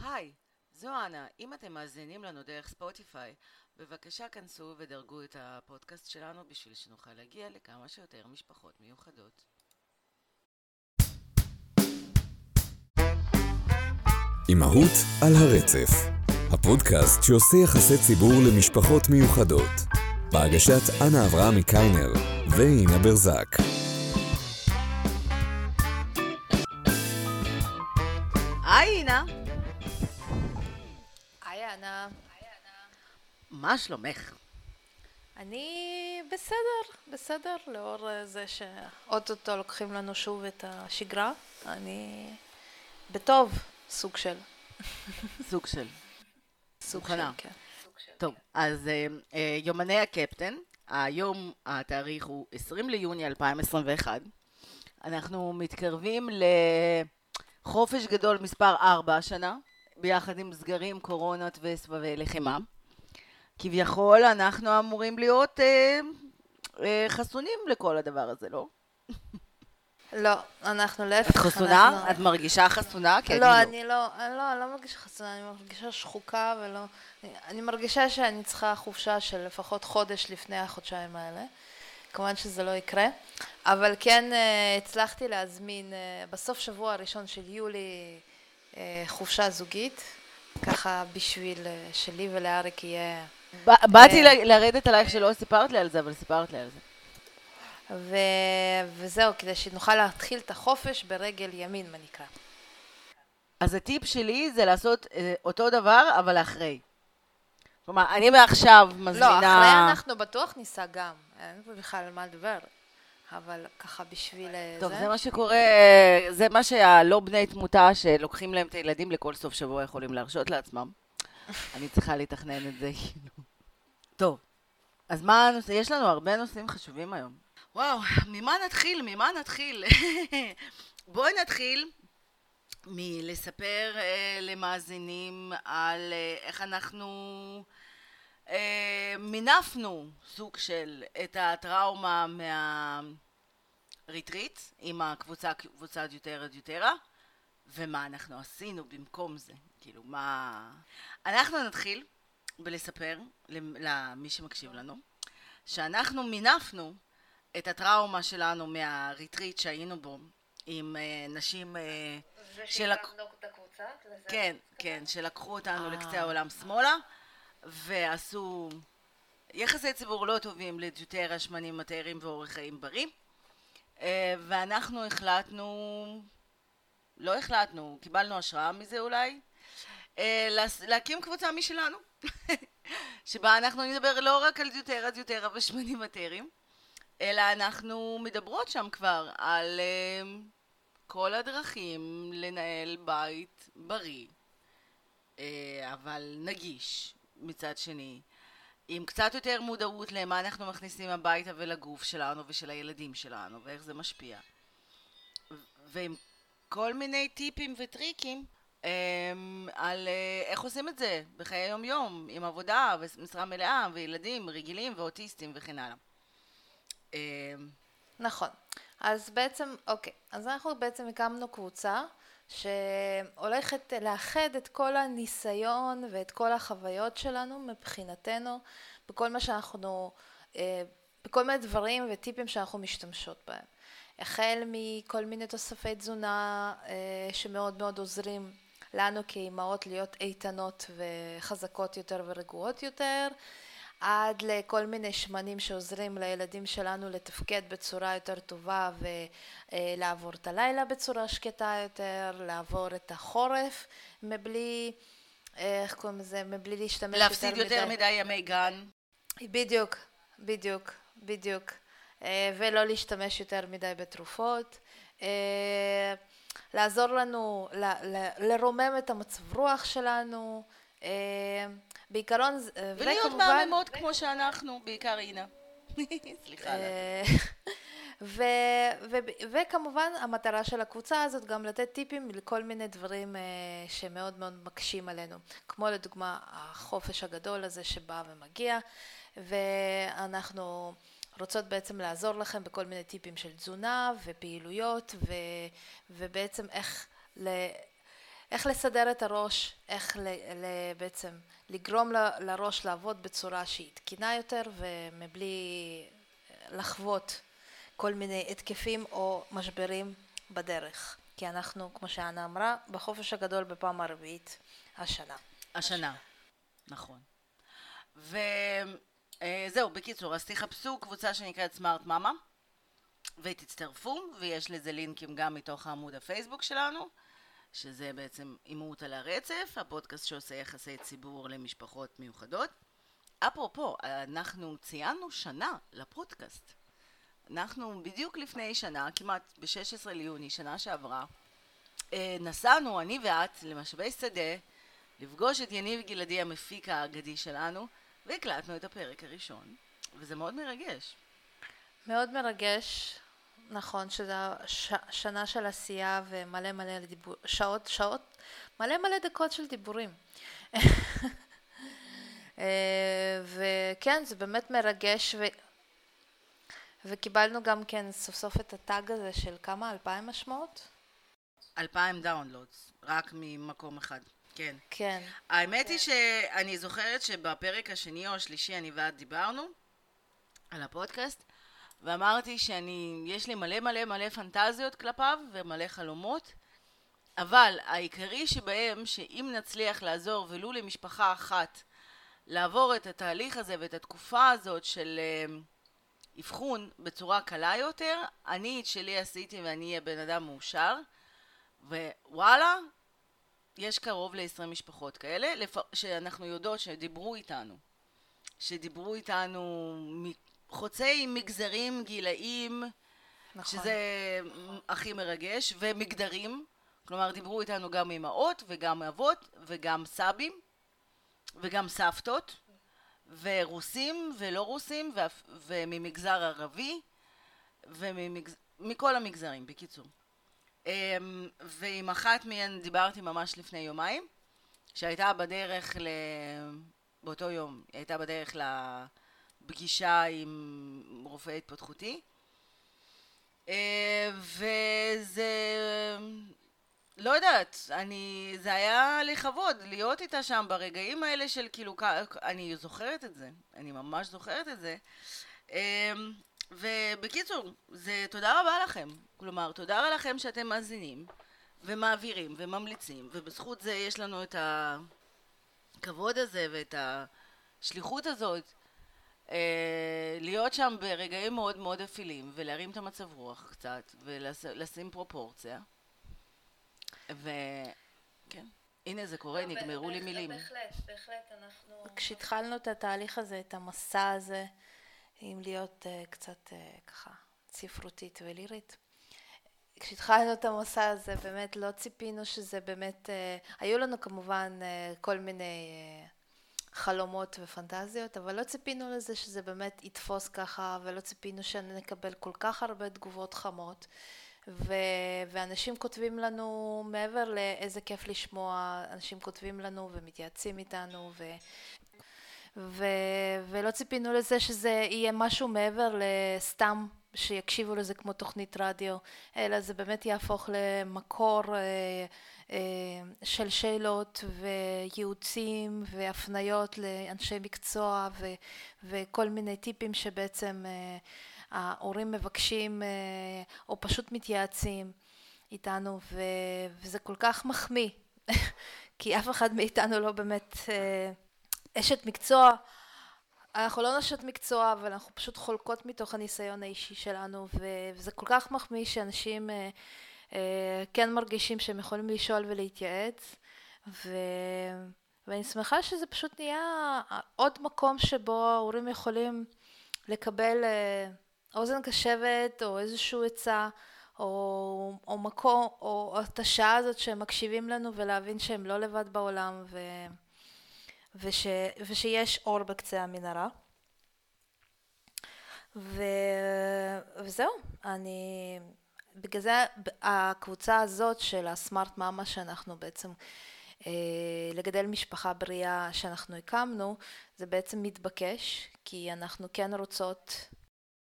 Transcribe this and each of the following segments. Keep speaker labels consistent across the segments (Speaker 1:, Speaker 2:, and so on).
Speaker 1: היי, זו אנה. אם אתם מאזינים לנו דרך ספוטיפיי, בבקשה כנסו ודרגו את הפודקאסט שלנו בשביל שנוכל להגיע לכמה שיותר משפחות מיוחדות.
Speaker 2: אימהות על הרצף, הפודקאסט שעושה יחסי ציבור למשפחות מיוחדות, בהגשת אנה אברהמי קיינר ואינה ברזק.
Speaker 1: היי
Speaker 3: אנה,
Speaker 1: מה שלומך?
Speaker 3: אני בסדר, בסדר, לאור אה, זה שאו-טו-טו לוקחים לנו שוב את השגרה, אני בטוב, סוג של.
Speaker 1: סוג של.
Speaker 3: סוג. של, כן.
Speaker 1: טוב, אז אה, אה, יומני הקפטן, היום התאריך הוא 20 ליוני 2021. אנחנו מתקרבים לחופש גדול מספר 4 השנה, ביחד עם סגרים, קורונות וסבבי לחימה. כביכול אנחנו אמורים להיות אה, אה, חסונים לכל הדבר הזה, לא?
Speaker 3: לא, אנחנו להפך.
Speaker 1: את חסונה?
Speaker 3: אנחנו-
Speaker 1: את מרגישה חסונה? כי
Speaker 3: לא,
Speaker 1: אני
Speaker 3: אני לא, אני לא, אני לא מרגישה חסונה, אני מרגישה שחוקה ולא... אני, אני מרגישה שאני צריכה חופשה של לפחות חודש לפני החודשיים האלה. כמובן שזה לא יקרה, אבל כן אה, הצלחתי להזמין אה, בסוף שבוע הראשון של יולי אה, חופשה זוגית, ככה בשביל אה, שלי ולאריק יהיה...
Speaker 1: באתי
Speaker 3: אה.
Speaker 1: ל- לרדת עלייך שלא סיפרת לי על זה, אבל סיפרת לי על זה.
Speaker 3: ו... וזהו, כדי שנוכל להתחיל את החופש ברגל ימין, מה נקרא.
Speaker 1: אז הטיפ שלי זה לעשות אה, אותו דבר, אבל אחרי. כלומר, אני מעכשיו מזמינה...
Speaker 3: לא, אחרי אנחנו בטוח ניסע גם, אין בכלל מה לדבר. אבל ככה בשביל אה,
Speaker 1: טוב,
Speaker 3: זה...
Speaker 1: זה מה שקורה, זה מה שהלא בני תמותה שלוקחים להם את הילדים לכל סוף שבוע יכולים להרשות לעצמם. אני צריכה לתכנן את זה, כאילו. טוב, אז מה הנושא? יש לנו הרבה נושאים חשובים היום. וואו, ממה נתחיל? ממה נתחיל? בואי נתחיל מלספר אה, למאזינים על אה, איך אנחנו אה, מינפנו סוג של את הטראומה מהריטריט עם הקבוצה קבוצת יותר יוטרה ומה אנחנו עשינו במקום זה, כאילו מה... אנחנו נתחיל בלספר למ- למי שמקשיב לנו שאנחנו מינפנו את הטראומה שלנו מהריטריט שהיינו בו עם אה, נשים אה,
Speaker 3: הקבוצה?
Speaker 1: כן, כן, שלקחו אותנו
Speaker 3: אה.
Speaker 1: לקצה העולם שמאלה, ועשו יחסי ציבור לא טובים לדיוטרה, שמנים מטרים ואורח חיים בריא. אה, ואנחנו החלטנו, לא החלטנו, קיבלנו השראה מזה אולי, אה, להקים קבוצה משלנו, שבה אנחנו נדבר לא רק על דיוטרה, דיוטרה ושמנים מטרים, אלא אנחנו מדברות שם כבר על אה, כל הדרכים לנהל בית בריא, אבל נגיש מצד שני, עם קצת יותר מודעות למה אנחנו מכניסים הביתה ולגוף שלנו ושל הילדים שלנו ואיך זה משפיע. ועם כל מיני טיפים וטריקים אמ, על אה, איך עושים את זה בחיי היום יום, עם עבודה ומשרה מלאה וילדים רגילים ואוטיסטים וכן הלאה. אמ,
Speaker 3: נכון. אז בעצם, אוקיי, אז אנחנו בעצם הקמנו קבוצה שהולכת לאחד את כל הניסיון ואת כל החוויות שלנו מבחינתנו בכל מה שאנחנו, אה, בכל מיני דברים וטיפים שאנחנו משתמשות בהם. החל מכל מיני תוספי תזונה אה, שמאוד מאוד עוזרים לנו כאימהות להיות איתנות וחזקות יותר ורגועות יותר, עד לכל מיני שמנים שעוזרים לילדים שלנו לתפקד בצורה יותר טובה ולעבור את הלילה בצורה שקטה יותר, לעבור את החורף מבלי, איך קוראים לזה, מבלי להשתמש
Speaker 1: להפסיד יותר מדי ימי גן.
Speaker 3: בדיוק, בדיוק, בדיוק. אה, ולא להשתמש יותר מדי בתרופות. אה, לעזור לנו ל- ל- לרומם את המצב רוח שלנו. אה, בעיקרון, זה- אה,
Speaker 1: ולהיות מהממות כמו שאנחנו, בעיקר אינה. סליחה.
Speaker 3: אה, ו, ו, וכמובן המטרה של הקבוצה הזאת גם לתת טיפים לכל מיני דברים אה, שמאוד מאוד מקשים עלינו כמו לדוגמה החופש הגדול הזה שבא ומגיע ואנחנו רוצות בעצם לעזור לכם בכל מיני טיפים של תזונה ופעילויות ו, ובעצם איך ל, איך לסדר את הראש, איך ל, ל, בעצם לגרום ל, לראש לעבוד בצורה שהיא תקינה יותר ומבלי לחוות כל מיני התקפים או משברים בדרך. כי אנחנו, כמו שאנה אמרה, בחופש הגדול בפעם הרביעית השנה.
Speaker 1: השנה, נכון. וזהו, בקיצור, אז תחפשו קבוצה שנקראת סמארט מאמה ותצטרפו, ויש לזה לינקים גם מתוך העמוד הפייסבוק שלנו, שזה בעצם אימות על הרצף, הפודקאסט שעושה יחסי ציבור למשפחות מיוחדות. אפרופו, אנחנו ציינו שנה לפודקאסט. אנחנו בדיוק לפני שנה, כמעט ב-16 ליוני, שנה שעברה, אה, נסענו, אני ואת, למשאבי שדה, לפגוש את יניב גלעדי המפיק האגדי שלנו, והקלטנו את הפרק הראשון, וזה מאוד מרגש.
Speaker 3: מאוד מרגש, נכון, שזה ש... שנה של עשייה ומלא מלא דיבור, שעות, שעות, מלא מלא דקות של דיבורים. אה, וכן, זה באמת מרגש, ו... וקיבלנו גם כן סוף סוף את הטאג הזה של כמה? אלפיים משמעות?
Speaker 1: אלפיים דאונלודס, רק ממקום אחד, כן.
Speaker 3: כן.
Speaker 1: האמת כן. היא שאני זוכרת שבפרק השני או השלישי אני ואת דיברנו על הפודקאסט, ואמרתי שאני, יש לי מלא מלא מלא פנטזיות כלפיו ומלא חלומות, אבל העיקרי שבהם, שאם נצליח לעזור ולו למשפחה אחת לעבור את התהליך הזה ואת התקופה הזאת של uh, אבחון בצורה קלה יותר, אני את שלי עשיתי ואני אהיה בן אדם מאושר, ווואלה, יש קרוב ל-20 משפחות כאלה. שאנחנו יודעות שדיברו איתנו, שדיברו איתנו חוצי מגזרים, גילאים, נכון. שזה הכי מרגש, ומגדרים, כלומר דיברו איתנו גם אמהות וגם אבות וגם סבים וגם סבתות ורוסים ולא רוסים וממגזר ערבי ומכל המגזרים בקיצור. אמ, ועם אחת מהן דיברתי ממש לפני יומיים שהייתה בדרך ל... באותו יום, היא הייתה בדרך ל... פגישה עם רופא התפתחותי. אה, וזה לא יודעת, אני, זה היה לכבוד להיות איתה שם ברגעים האלה של כאילו, אני זוכרת את זה, אני ממש זוכרת את זה. אה, ובקיצור, זה תודה רבה לכם, כלומר תודה רבה לכם שאתם מאזינים ומעבירים וממליצים ובזכות זה יש לנו את הכבוד הזה ואת השליחות הזאת להיות שם ברגעים מאוד מאוד אפלים ולהרים את המצב רוח קצת ולשים פרופורציה וכן הנה זה קורה, לא, נגמרו לי מילים.
Speaker 3: בהחלט, בהחלט אנחנו... כשהתחלנו את התהליך הזה, את המסע הזה, עם להיות uh, קצת uh, ככה ספרותית ולירית, כשהתחלנו את המסע הזה באמת לא ציפינו שזה באמת, uh, היו לנו כמובן uh, כל מיני uh, חלומות ופנטזיות, אבל לא ציפינו לזה שזה באמת יתפוס ככה, ולא ציפינו שנקבל כל כך הרבה תגובות חמות. ו- ואנשים כותבים לנו, מעבר לאיזה כיף לשמוע, אנשים כותבים לנו ומתייעצים איתנו, ו- ו- ולא ציפינו לזה שזה יהיה משהו מעבר לסתם שיקשיבו לזה כמו תוכנית רדיו, אלא זה באמת יהפוך למקור אה, אה, של שאלות וייעוצים והפניות לאנשי מקצוע ו, וכל מיני טיפים שבעצם אה, ההורים מבקשים או פשוט מתייעצים איתנו ו, וזה כל כך מחמיא כי אף אחד מאיתנו לא באמת אשת מקצוע אנחנו לא נשות מקצוע, אבל אנחנו פשוט חולקות מתוך הניסיון האישי שלנו, וזה כל כך מחמיא שאנשים אה, אה, כן מרגישים שהם יכולים לשאול ולהתייעץ, ו... ואני שמחה שזה פשוט נהיה עוד מקום שבו ההורים יכולים לקבל אה, אוזן קשבת או איזושהי עצה או, או מקום או את השעה הזאת שהם מקשיבים לנו ולהבין שהם לא לבד בעולם ו... וש, ושיש אור בקצה המנהרה. ו, וזהו, אני, בגלל זה הקבוצה הזאת של הסמארט מאמה שאנחנו בעצם, אה, לגדל משפחה בריאה שאנחנו הקמנו, זה בעצם מתבקש, כי אנחנו כן רוצות...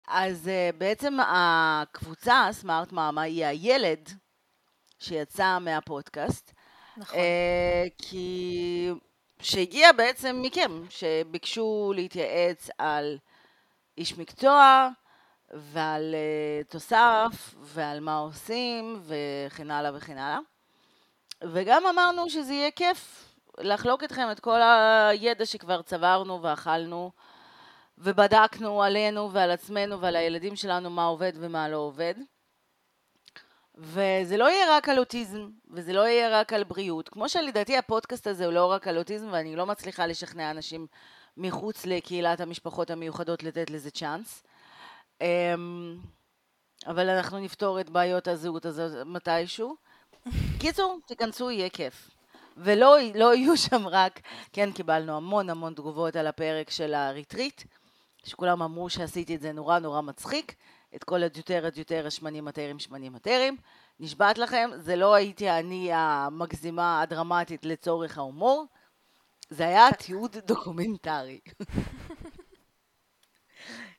Speaker 1: אז אה, בעצם הקבוצה, סמארט מאמה, היא הילד שיצא מהפודקאסט,
Speaker 3: נכון.
Speaker 1: אה, כי... שהגיע בעצם מכם, שביקשו להתייעץ על איש מקצוע ועל uh, תוסף ועל מה עושים וכן הלאה וכן הלאה. וגם אמרנו שזה יהיה כיף לחלוק אתכם את כל הידע שכבר צברנו ואכלנו ובדקנו עלינו ועל עצמנו ועל הילדים שלנו מה עובד ומה לא עובד. וזה לא יהיה רק על אוטיזם, וזה לא יהיה רק על בריאות. כמו שלדעתי הפודקאסט הזה הוא לא רק על אוטיזם, ואני לא מצליחה לשכנע אנשים מחוץ לקהילת המשפחות המיוחדות לתת לזה צ'אנס. אמ, אבל אנחנו נפתור את בעיות הזהות הזאת מתישהו. קיצור, תיכנסו, יהיה כיף. ולא לא יהיו שם רק, כן, קיבלנו המון המון תגובות על הפרק של הריטריט, שכולם אמרו שעשיתי את זה נורא נורא מצחיק, את כל ה doTERRA ה doTERRA השמנים אתריים שמנים אתריים. נשבעת לכם, זה לא הייתי אני המגזימה הדרמטית לצורך ההומור, זה היה תיעוד דוקומנטרי.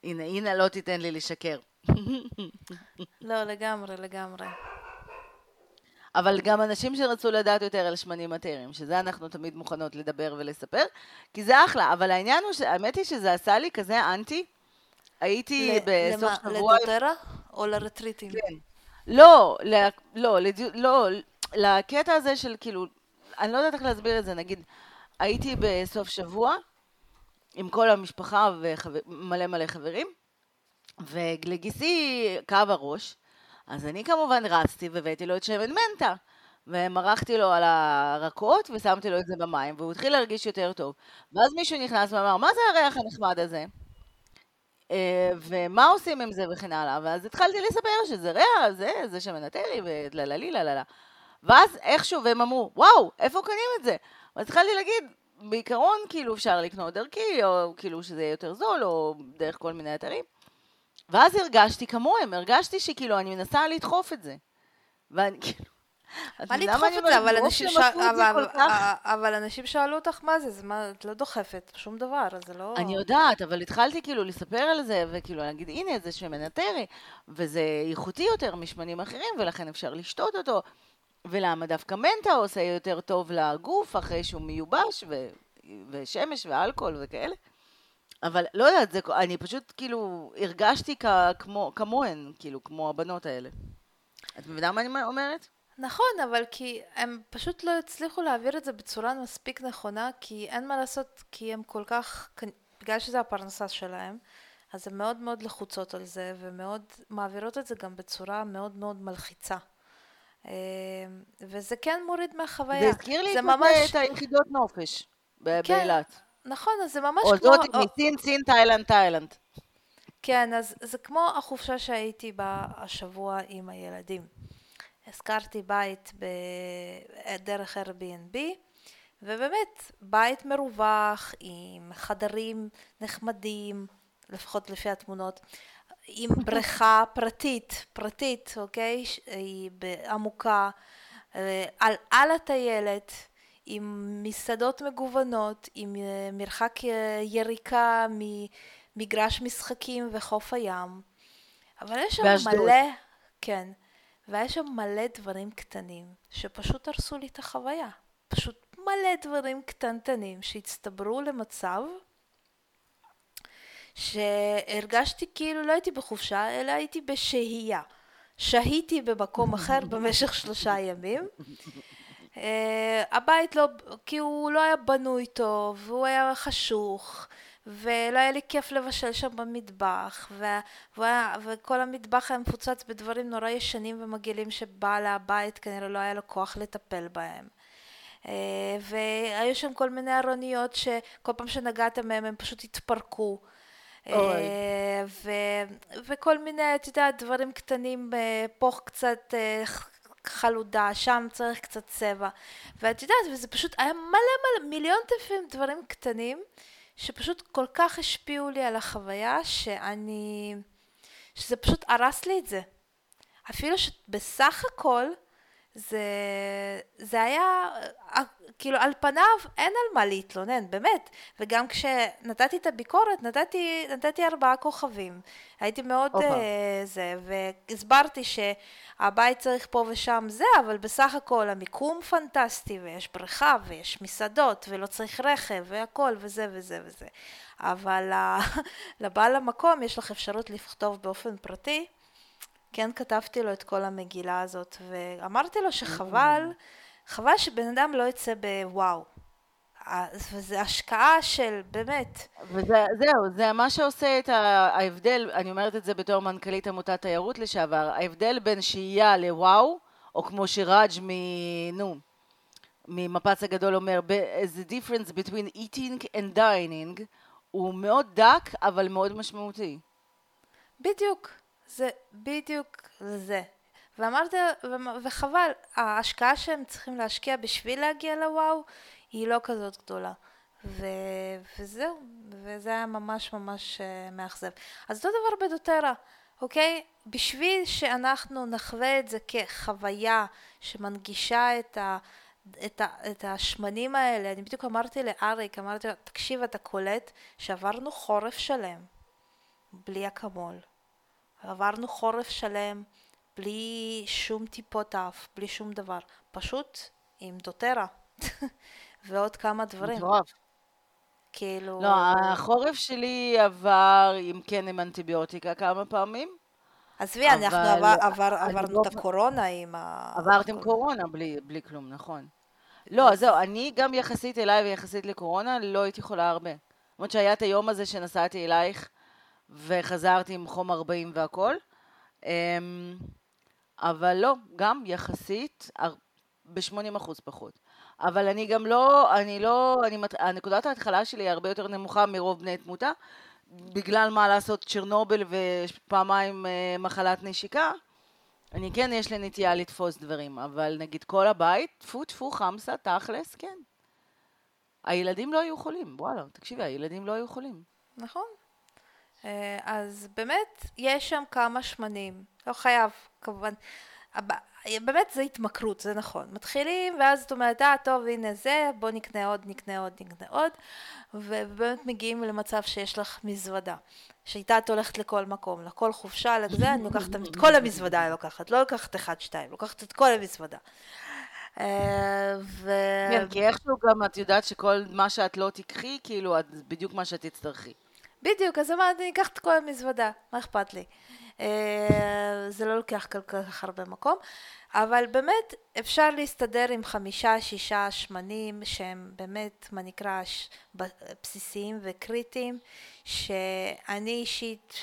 Speaker 1: הנה, הנה לא תיתן לי לשקר.
Speaker 3: לא, לגמרי, לגמרי.
Speaker 1: אבל גם אנשים שרצו לדעת יותר על שמנים מטרים, שזה אנחנו תמיד מוכנות לדבר ולספר, כי זה אחלה, אבל העניין הוא, האמת היא שזה עשה לי כזה אנטי. הייתי בסוף שבוע...
Speaker 3: לדוטרה או לרטריטים?
Speaker 1: כן. לא, לא, לא, לקטע הזה של כאילו, אני לא יודעת איך להסביר את זה, נגיד, הייתי בסוף שבוע עם כל המשפחה ומלא מלא חברים, ולגיסי כאב הראש, אז אני כמובן רצתי והבאתי לו את שמן מנטה. ומרחתי לו על הרקות ושמתי לו את זה במים, והוא התחיל להרגיש יותר טוב. ואז מישהו נכנס ואמר, מה זה הריח הנחמד הזה? אה, ומה עושים עם זה וכן הלאה. ואז התחלתי לספר שזה ריח, זה, זה שמנטרי, ולללי לללה. ואז איכשהו, והם אמרו, וואו, איפה קונים את זה? ואז התחלתי להגיד, בעיקרון, כאילו, אפשר לקנות דרכי, או כאילו שזה יהיה יותר זול, או דרך כל מיני אתרים. ואז הרגשתי כמוהם, הרגשתי שכאילו אני מנסה לדחוף את זה. ואני כאילו...
Speaker 3: מה לדחוף את זה? אבל אנשים, ש... אבל, אבל אנשים שאלו אותך מה זה, זה מה, את לא דוחפת שום דבר, זה לא...
Speaker 1: אני יודעת, אבל התחלתי כאילו לספר על זה, וכאילו להגיד, הנה, זה שמן הטרי, וזה איכותי יותר משמנים אחרים, ולכן אפשר לשתות אותו. ולמה דווקא מנטה עושה יותר טוב לגוף אחרי שהוא מיובש, ו... ושמש ואלכוהול וכאלה. אבל לא יודעת, זה, אני פשוט כאילו הרגשתי כ, כמו, כמוהן, כאילו, כמו הבנות האלה. את מבינה מה אני אומרת?
Speaker 3: נכון, אבל כי הם פשוט לא הצליחו להעביר את זה בצורה מספיק נכונה, כי אין מה לעשות, כי הם כל כך, בגלל שזה הפרנסה שלהם, אז הן מאוד מאוד לחוצות על זה, ומאוד מעבירות את זה גם בצורה מאוד מאוד מלחיצה. אה, וזה כן מוריד מהחוויה.
Speaker 1: זה הזכיר לי ממש... את היחידות נופש כן, באילת. כן,
Speaker 3: נכון, אז זה ממש
Speaker 1: כמו... או זאת מסין, סין, תאילנד, תאילנד.
Speaker 3: כן, אז זה כמו החופשה שהייתי בה השבוע עם הילדים. הזכרתי בית דרך Airbnb, ובאמת, בית מרווח, עם חדרים נחמדים, לפחות לפי התמונות, עם בריכה פרטית, פרטית, אוקיי? היא עמוקה, אה, על, על הטיילת, עם מסעדות מגוונות, עם אה, מרחק אה, יריקה ממגרש משחקים וחוף הים. אבל יש שם מלא, כן, והיה שם מלא דברים קטנים שפשוט הרסו לי את החוויה. פשוט מלא דברים קטנטנים שהצטברו למצב שהרגשתי כאילו לא הייתי בחופשה, אלא הייתי בשהייה. שהיתי במקום אחר במשך שלושה ימים. Uh, הבית לא, כי הוא לא היה בנוי טוב, והוא היה חשוך, ולא היה לי כיף לבשל שם במטבח, ו- ו- וכל המטבח היה מפוצץ בדברים נורא ישנים ומגעילים שבעל הבית כנראה לא היה לו כוח לטפל בהם. Uh, והיו שם כל מיני ארוניות שכל פעם שנגעת מהם הם פשוט התפרקו. Uh, ו- וכל מיני, את יודעת, דברים קטנים, פה קצת חלודה, שם צריך קצת צבע. ואת יודעת, וזה פשוט היה מלא מלא, מיליון טפים דברים קטנים, שפשוט כל כך השפיעו לי על החוויה, שאני... שזה פשוט הרס לי את זה. אפילו שבסך הכל, זה, זה היה, כאילו על פניו אין על מה להתלונן, באמת. וגם כשנתתי את הביקורת, נתתי, נתתי ארבעה כוכבים. הייתי מאוד uh, זה, והסברתי שהבית צריך פה ושם זה, אבל בסך הכל המיקום פנטסטי, ויש בריכה, ויש מסעדות, ולא צריך רכב, והכל, וזה וזה וזה. אבל לבעל המקום יש לך אפשרות לכתוב באופן פרטי. כן כתבתי לו את כל המגילה הזאת, ואמרתי לו שחבל, חבל שבן אדם לא יצא בוואו. וזו השקעה של באמת.
Speaker 1: וזהו, זה מה שעושה את ההבדל, אני אומרת את זה בתור מנכ"לית עמותת תיירות לשעבר, ההבדל בין שהייה לוואו, או כמו שראג' מ... נו, ממפץ הגדול אומר, the difference between eating and dining הוא מאוד דק, אבל מאוד משמעותי.
Speaker 3: בדיוק, זה בדיוק זה. ואמרתי, וחבל, ההשקעה שהם צריכים להשקיע בשביל להגיע לוואו, היא לא כזאת גדולה. ו... וזהו, וזה היה ממש ממש uh, מאכזב. אז אותו דבר בדוטרה, אוקיי? בשביל שאנחנו נחווה את זה כחוויה שמנגישה את, ה... את, ה... את השמנים האלה, אני בדיוק אמרתי לאריק, אמרתי לו, תקשיב, אתה קולט שעברנו חורף שלם בלי אקמול. עברנו חורף שלם בלי שום טיפות אף, בלי שום דבר. פשוט עם דוטרה. ועוד כמה דברים. מטורף. כאילו...
Speaker 1: לא, החורף שלי עבר, אם כן, עם אנטיביוטיקה כמה פעמים.
Speaker 3: עזבי, אבל... אנחנו עבר, עבר, עברנו לא... את הקורונה עם ה...
Speaker 1: עברתם קורונה בלי, בלי כלום, נכון. לא, אז זהו, אני גם יחסית אליי ויחסית לקורונה לא הייתי חולה הרבה. למרות שהיה את היום הזה שנסעתי אלייך וחזרתי עם חום 40 והכל. אבל לא, גם יחסית ב-80% פחות. אבל אני גם לא, אני לא, אני, הנקודת ההתחלה שלי היא הרבה יותר נמוכה מרוב בני תמותה, בגלל מה לעשות צ'רנובל ופעמיים אה, מחלת נשיקה. אני כן, יש לי נטייה לתפוס דברים, אבל נגיד כל הבית, טפו טפו חמסה, תכלס, כן. הילדים לא היו חולים, וואלה, תקשיבי, הילדים לא היו חולים.
Speaker 3: נכון. אה, אז באמת, יש שם כמה שמנים. לא חייב, כמובן. באמת זה התמכרות, זה נכון. מתחילים, ואז את אומרת, אה, טוב, הנה זה, בוא נקנה עוד, נקנה עוד, נקנה עוד, ובאמת מגיעים למצב שיש לך מזוודה, שאיתה את הולכת לכל מקום, לכל חופשה, לזה, אני לוקחת את כל המזוודה, אני לוקחת, לא לוקחת אחד, שתיים, לוקחת את כל המזוודה.
Speaker 1: אה, ו... כן, כי איכשהו גם את יודעת שכל מה שאת לא תיקחי, כאילו, בדיוק מה שאת תצטרכי.
Speaker 3: בדיוק, אז אמרתי, אני אקח את כל המזוודה, מה אכפת לי? אה, זה לא לוקח כל כך הרבה מקום, אבל באמת אפשר להסתדר עם חמישה, שישה שמנים שהם באמת, מה נקרא, בסיסיים וקריטיים, שאני אישית,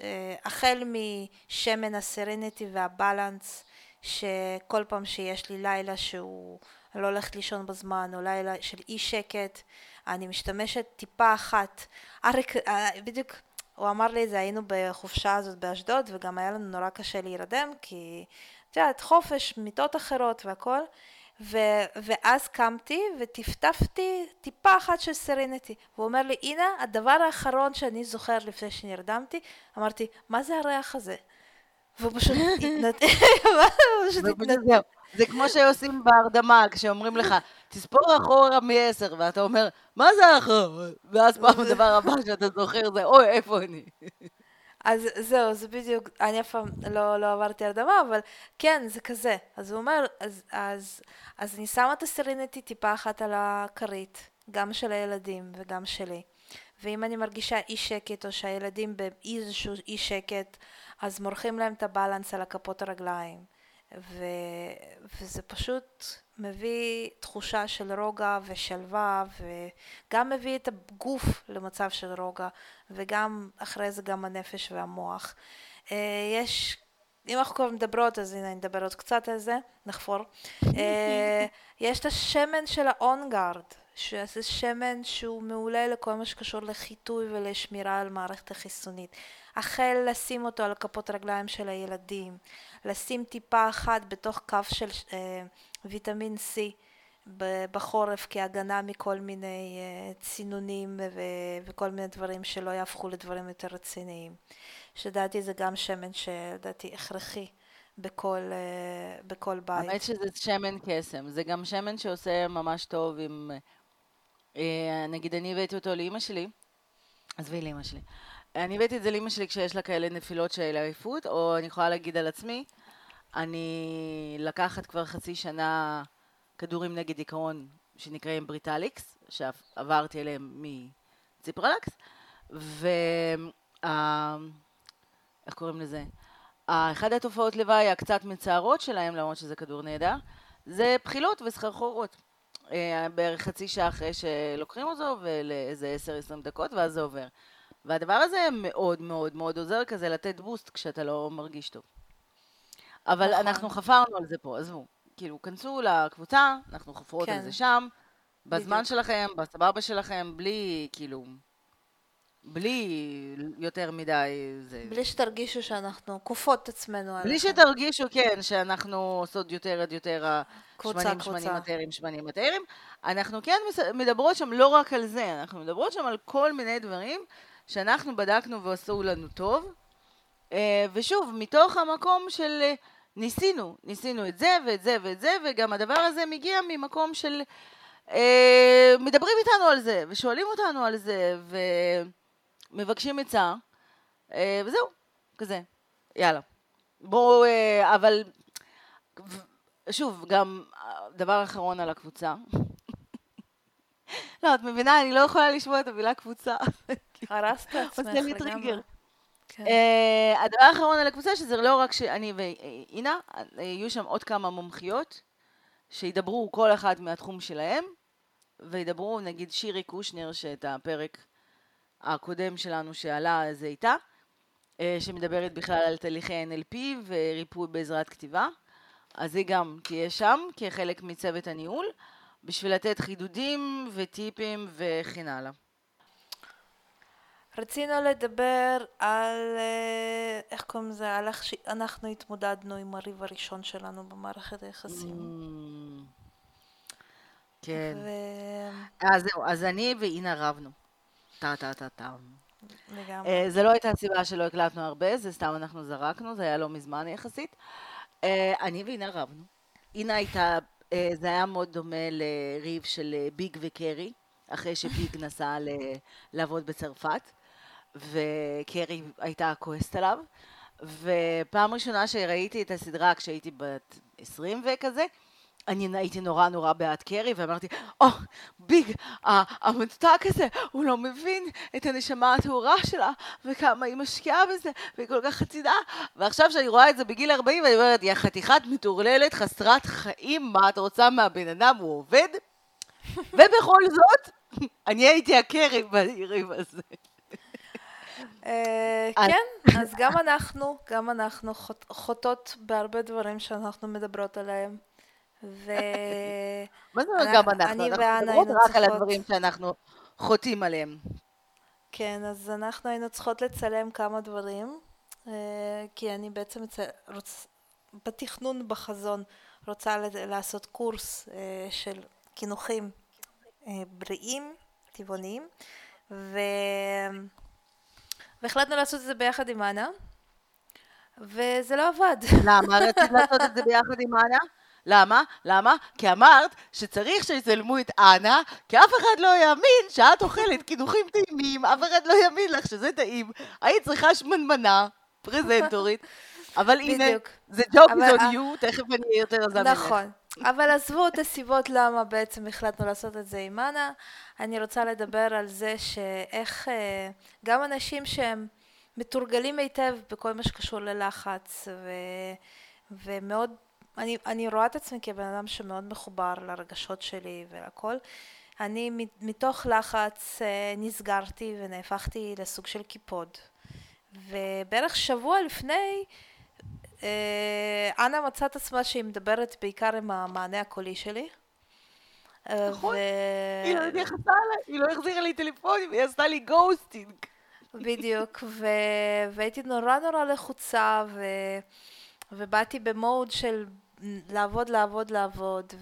Speaker 3: אה, החל משמן הסרניטי והבלנס, שכל פעם שיש לי לילה שהוא לא הולכת לישון בזמן, או לילה של אי שקט, אני משתמשת טיפה אחת. אריק, אה, בדיוק הוא אמר לי את זה, היינו בחופשה הזאת באשדוד, וגם היה לנו נורא קשה להירדם, כי את יודעת, חופש, מיטות אחרות והכל. ו- ואז קמתי וטפטפתי טיפה אחת של סרנטי. והוא אומר לי, הנה, הדבר האחרון שאני זוכר לפני שנרדמתי, אמרתי, מה זה הריח הזה? והוא פשוט התנתק.
Speaker 1: זה כמו שעושים בהרדמה, כשאומרים לך, תספור אחורה מ-10, ואתה אומר, מה זה אחורה? ואז פעם הדבר הבא שאתה זוכר זה, אוי, איפה אני?
Speaker 3: אז זהו, זה בדיוק, אני אף פעם לא, לא עברתי הרדמה, אבל כן, זה כזה. אז הוא אומר, אז, אז, אז אני שמה את הסרינטי טיפה אחת על הכרית, גם של הילדים וגם שלי. ואם אני מרגישה אי שקט, או שהילדים באיזשהו אי שקט, אז מורחים להם את הבלנס על הכפות הרגליים. ו... וזה פשוט מביא תחושה של רוגע ושלווה וגם מביא את הגוף למצב של רוגע וגם אחרי זה גם הנפש והמוח. אה, יש, אם אנחנו כבר מדברות אז הנה אני אדבר עוד קצת על זה, נחפור. אה, יש את השמן של האונגארד שזה שמן שהוא מעולה לכל מה שקשור לחיטוי ולשמירה על מערכת החיסונית. החל לשים אותו על כפות רגליים של הילדים, לשים טיפה אחת בתוך כף של אה, ויטמין C בחורף כהגנה מכל מיני אה, צינונים ו- וכל מיני דברים שלא יהפכו לדברים יותר רציניים. שלדעתי זה גם שמן שלדעתי הכרחי בכל, אה, בכל בית.
Speaker 1: האמת שזה שמן קסם, זה גם שמן שעושה ממש טוב עם... אה, נגיד אני הבאתי אותו לאימא שלי, עזבי לאימא שלי. אני הבאתי את זה לאימא שלי כשיש לה כאלה נפילות של עייפות, או אני יכולה להגיד על עצמי, אני לקחת כבר חצי שנה כדורים נגד דיכאון שנקראים בריטליקס, שעברתי אליהם מציפרלקס, ו... איך קוראים לזה? אחת התופעות לוואי הקצת מצערות שלהם, למרות שזה כדור נהדר, זה בחילות וסחרחורות. אה, בערך חצי שעה אחרי שלוקחים אותו, ולאיזה 10-20 דקות, ואז זה עובר. והדבר הזה מאוד מאוד מאוד עוזר כזה לתת בוסט כשאתה לא מרגיש טוב. אבל נכון. אנחנו חפרנו על זה פה, עזבו. כאילו, כנסו לקבוצה, אנחנו חופרות כן. על זה שם, בזמן בדיוק. שלכם, בסבבה שלכם, בלי, כאילו, בלי יותר מדי זה.
Speaker 3: בלי שתרגישו שאנחנו כופות את עצמנו
Speaker 1: עליכם. בלי שתרגישו, כן, שאנחנו עושות יותר עד יותר השמנים, שמנים, מטרים, שמנים, מטרים. אנחנו כן מדברות שם לא רק על זה, אנחנו מדברות שם על כל מיני דברים שאנחנו בדקנו ועשו לנו טוב. אה, ושוב, מתוך המקום של אה, ניסינו, ניסינו את זה ואת זה ואת זה, וגם הדבר הזה מגיע ממקום של אה, מדברים איתנו על זה, ושואלים אותנו על זה, ומבקשים עצה, וזהו, כזה, יאללה. בואו, אבל, שוב, גם דבר אחרון על הקבוצה. לא, את מבינה, אני לא יכולה לשמוע את המילה קבוצה.
Speaker 3: הרסת את עצמך
Speaker 1: לגמרי. עושה לי טריגר. כן. Uh, הדבר האחרון על הקבוצה, שזה לא רק שאני ואינה, יהיו שם עוד כמה מומחיות שידברו כל אחת מהתחום שלהם, וידברו נגיד שירי קושנר, שאת הפרק הקודם שלנו שעלה זה איתה, uh, שמדברת בכלל על תהליכי NLP וריפוי בעזרת כתיבה. אז היא גם תהיה שם כחלק מצוות הניהול, בשביל לתת חידודים וטיפים וכן הלאה.
Speaker 3: רצינו לדבר על, אה, איך קוראים לזה, על איך שאנחנו התמודדנו עם הריב הראשון שלנו במערכת היחסים. Mm.
Speaker 1: כן. ו... אז זהו, אז אני ואינה רבנו. טה טה טה טה. לגמרי. אה, זה לא הייתה הסיבה שלא הקלטנו הרבה, זה סתם אנחנו זרקנו, זה היה לא מזמן יחסית. אה, אני ואינה רבנו. אינה הייתה, זה היה מאוד דומה לריב של ביג וקרי, אחרי שביג נסע לעבוד בצרפת. וקרי הייתה כועסת עליו. ופעם ראשונה שראיתי את הסדרה כשהייתי בת 20 וכזה, אני הייתי נורא נורא בעד קרי, ואמרתי, או, oh, ביג, המנותק הזה, הוא לא מבין את הנשמה הטהורה שלה, וכמה היא משקיעה בזה, והיא כל כך חצידה. ועכשיו שאני רואה את זה בגיל 40, אני אומרת, יא חתיכת מטורללת, חסרת חיים, מה את רוצה מהבן אדם, הוא עובד? ובכל זאת, אני הייתי הקרי ביריב הזה.
Speaker 3: אה, כן, אז גם אנחנו, גם אנחנו חוטאות בהרבה דברים שאנחנו מדברות עליהם. ו...
Speaker 1: מה זה גם אנחנו? אנחנו מדברות רק על הדברים שאנחנו חוטאים עליהם.
Speaker 3: כן, אז אנחנו היינו צריכות לצלם כמה דברים, אה, כי אני בעצם רוצ... בתכנון, בחזון, רוצה לעשות קורס אה, של קינוחים בריאים, טבעוניים, ו... והחלטנו לעשות את זה ביחד עם אנה, וזה לא עבד.
Speaker 1: למה רצית לעשות את זה ביחד עם אנה? למה? למה? כי אמרת שצריך שיצלמו את אנה, כי אף אחד לא יאמין שאת אוכלת קידוחים טעימים, אף אחד לא יאמין לך שזה טעים. היית צריכה שמנמנה, פרזנטורית, אבל הנה, זה is on you, תכף אני אהיה יותר ממך.
Speaker 3: נכון. אבל עזבו את הסיבות למה בעצם החלטנו לעשות את זה עם אנה. אני רוצה לדבר על זה שאיך אה, גם אנשים שהם מתורגלים היטב בכל מה שקשור ללחץ ו, ומאוד, אני, אני רואה את עצמי כבן אדם שמאוד מחובר לרגשות שלי ולכל. אני מתוך לחץ אה, נסגרתי ונהפכתי לסוג של קיפוד. ובערך שבוע לפני אה, אנה מצאה את עצמה שהיא מדברת בעיקר עם המענה הקולי שלי.
Speaker 1: אה, נכון, היא לא אליי, היא לא החזירה לי טלפונים, היא עשתה לי ghosting.
Speaker 3: בדיוק, והייתי נורא נורא לחוצה, ובאתי ב mode של לעבוד, לעבוד, לעבוד,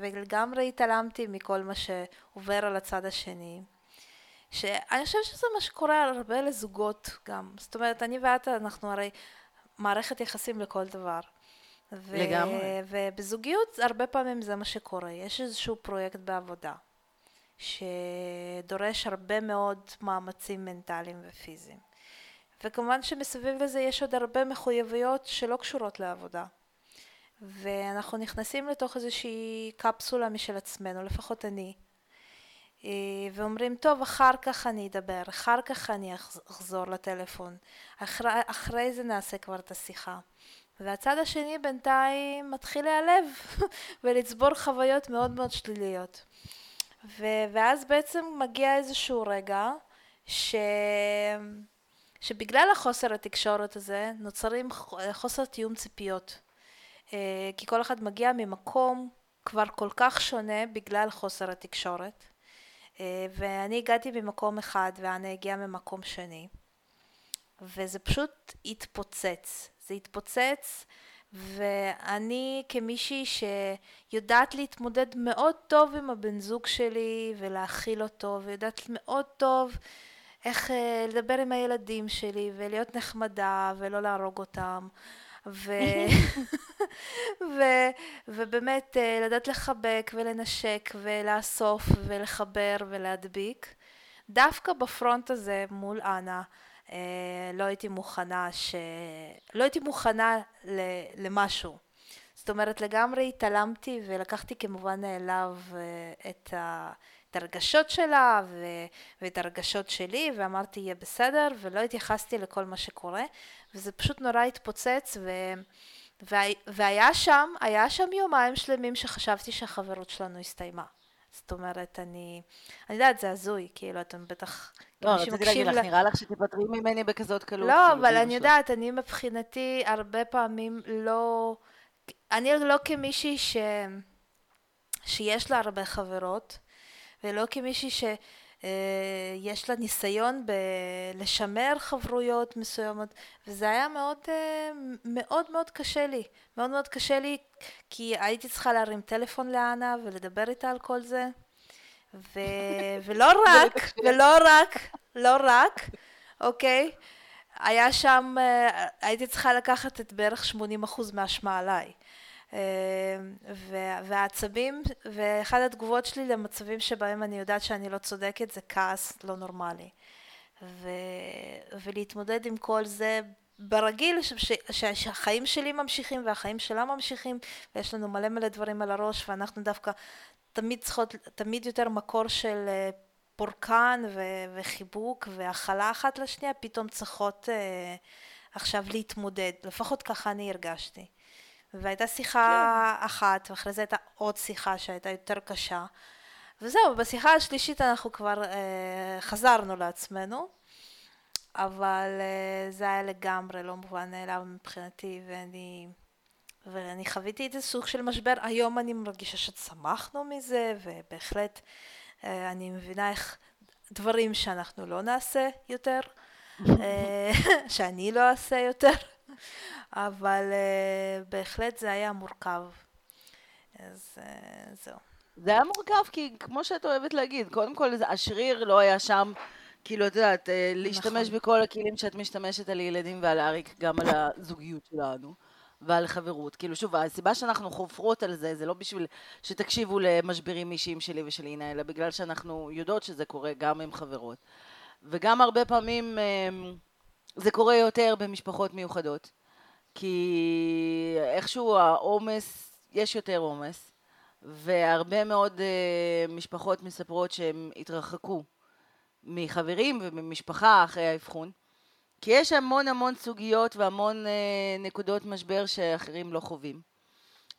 Speaker 3: ולגמרי התעלמתי מכל מה שעובר על הצד השני. שאני חושבת שזה מה שקורה הרבה לזוגות גם. זאת אומרת, אני ואת, אנחנו הרי מערכת יחסים לכל דבר. ו-
Speaker 1: לגמרי.
Speaker 3: ובזוגיות הרבה פעמים זה מה שקורה. יש איזשהו פרויקט בעבודה שדורש הרבה מאוד מאמצים מנטליים ופיזיים. וכמובן שמסביב לזה יש עוד הרבה מחויבויות שלא קשורות לעבודה. ואנחנו נכנסים לתוך איזושהי קפסולה משל עצמנו, לפחות אני, אה, ואומרים, טוב, אחר כך אני אדבר, אחר כך אני אחזור לטלפון, אחרי, אחרי זה נעשה כבר את השיחה. והצד השני בינתיים מתחיל להיעלב ולצבור חוויות מאוד מאוד שליליות. ו- ואז בעצם מגיע איזשהו רגע ש... שבגלל החוסר התקשורת הזה נוצרים חוסר תיאום ציפיות. אה, כי כל אחד מגיע ממקום כבר כל כך שונה בגלל חוסר התקשורת. אה, ואני הגעתי ממקום אחד ואנה הגיעה ממקום שני. וזה פשוט התפוצץ. זה התפוצץ ואני כמישהי שיודעת להתמודד מאוד טוב עם הבן זוג שלי ולהכיל אותו ויודעת מאוד טוב איך אה, לדבר עם הילדים שלי ולהיות נחמדה ולא להרוג אותם ו... ו... ובאמת אה, לדעת לחבק ולנשק ולאסוף ולחבר ולהדביק דווקא בפרונט הזה מול אנה אה, לא הייתי מוכנה ש... לא הייתי מוכנה ל... למשהו. זאת אומרת לגמרי התעלמתי ולקחתי כמובן מאליו אה, את, ה... את הרגשות שלה ו... ואת הרגשות שלי ואמרתי יהיה בסדר ולא התייחסתי לכל מה שקורה וזה פשוט נורא התפוצץ ו... והיה שם, היה שם יומיים שלמים שחשבתי שהחברות שלנו הסתיימה. זאת אומרת, אני, אני יודעת, זה הזוי, כאילו, אתם בטח...
Speaker 1: לא, רציתי להגיד לך, נראה לך שתיפטרי ממני בכזאת קלות.
Speaker 3: לא, כאילו, אבל אני יודעת, אני מבחינתי הרבה פעמים לא... אני לא כמישהי ש... שיש לה הרבה חברות, ולא כמישהי ש... אה, יש לה ניסיון בלשמר חברויות מסוימות וזה היה מאוד אה, מאוד מאוד קשה לי. מאוד מאוד קשה לי כי הייתי צריכה להרים טלפון לאנה ולדבר איתה על כל זה ו... ולא רק ולא רק לא רק אוקיי? היה שם אה, הייתי צריכה לקחת את בערך 80% מהאשמה עליי והעצבים, ואחת התגובות שלי למצבים שבהם אני יודעת שאני לא צודקת זה כעס לא נורמלי. ו, ולהתמודד עם כל זה ברגיל, ש, ש, שהחיים שלי ממשיכים והחיים שלה ממשיכים, ויש לנו מלא מלא דברים על הראש, ואנחנו דווקא תמיד צריכות, תמיד יותר מקור של אה, פורקן ו, וחיבוק והכלה אחת לשנייה, פתאום צריכות uh, עכשיו להתמודד, לפחות ככה אני הרגשתי. והייתה שיחה כן. אחת, ואחרי זה הייתה עוד שיחה שהייתה יותר קשה. וזהו, בשיחה השלישית אנחנו כבר אה, חזרנו לעצמנו, אבל אה, זה היה לגמרי לא מובן מאליו מבחינתי, ואני, ואני חוויתי את זה סוג של משבר. היום אני מרגישה שצמחנו מזה, ובהחלט אה, אני מבינה איך דברים שאנחנו לא נעשה יותר, אה, שאני לא אעשה יותר. אבל uh, בהחלט זה היה מורכב. אז uh, זהו.
Speaker 1: זה היה מורכב כי כמו שאת אוהבת להגיד, קודם כל השריר לא היה שם, כאילו את יודעת, אה, להשתמש נכון. בכל הכלים שאת משתמשת על ילדים ועל אריק, גם על הזוגיות שלנו. ועל חברות. כאילו, שוב, הסיבה שאנחנו חופרות על זה, זה לא בשביל שתקשיבו למשברים אישיים שלי ושל אינה, אלא בגלל שאנחנו יודעות שזה קורה גם עם חברות. וגם הרבה פעמים זה קורה יותר במשפחות מיוחדות. כי איכשהו העומס, יש יותר עומס, והרבה מאוד uh, משפחות מספרות שהם התרחקו מחברים וממשפחה אחרי האבחון, כי יש המון המון סוגיות והמון uh, נקודות משבר שאחרים לא חווים.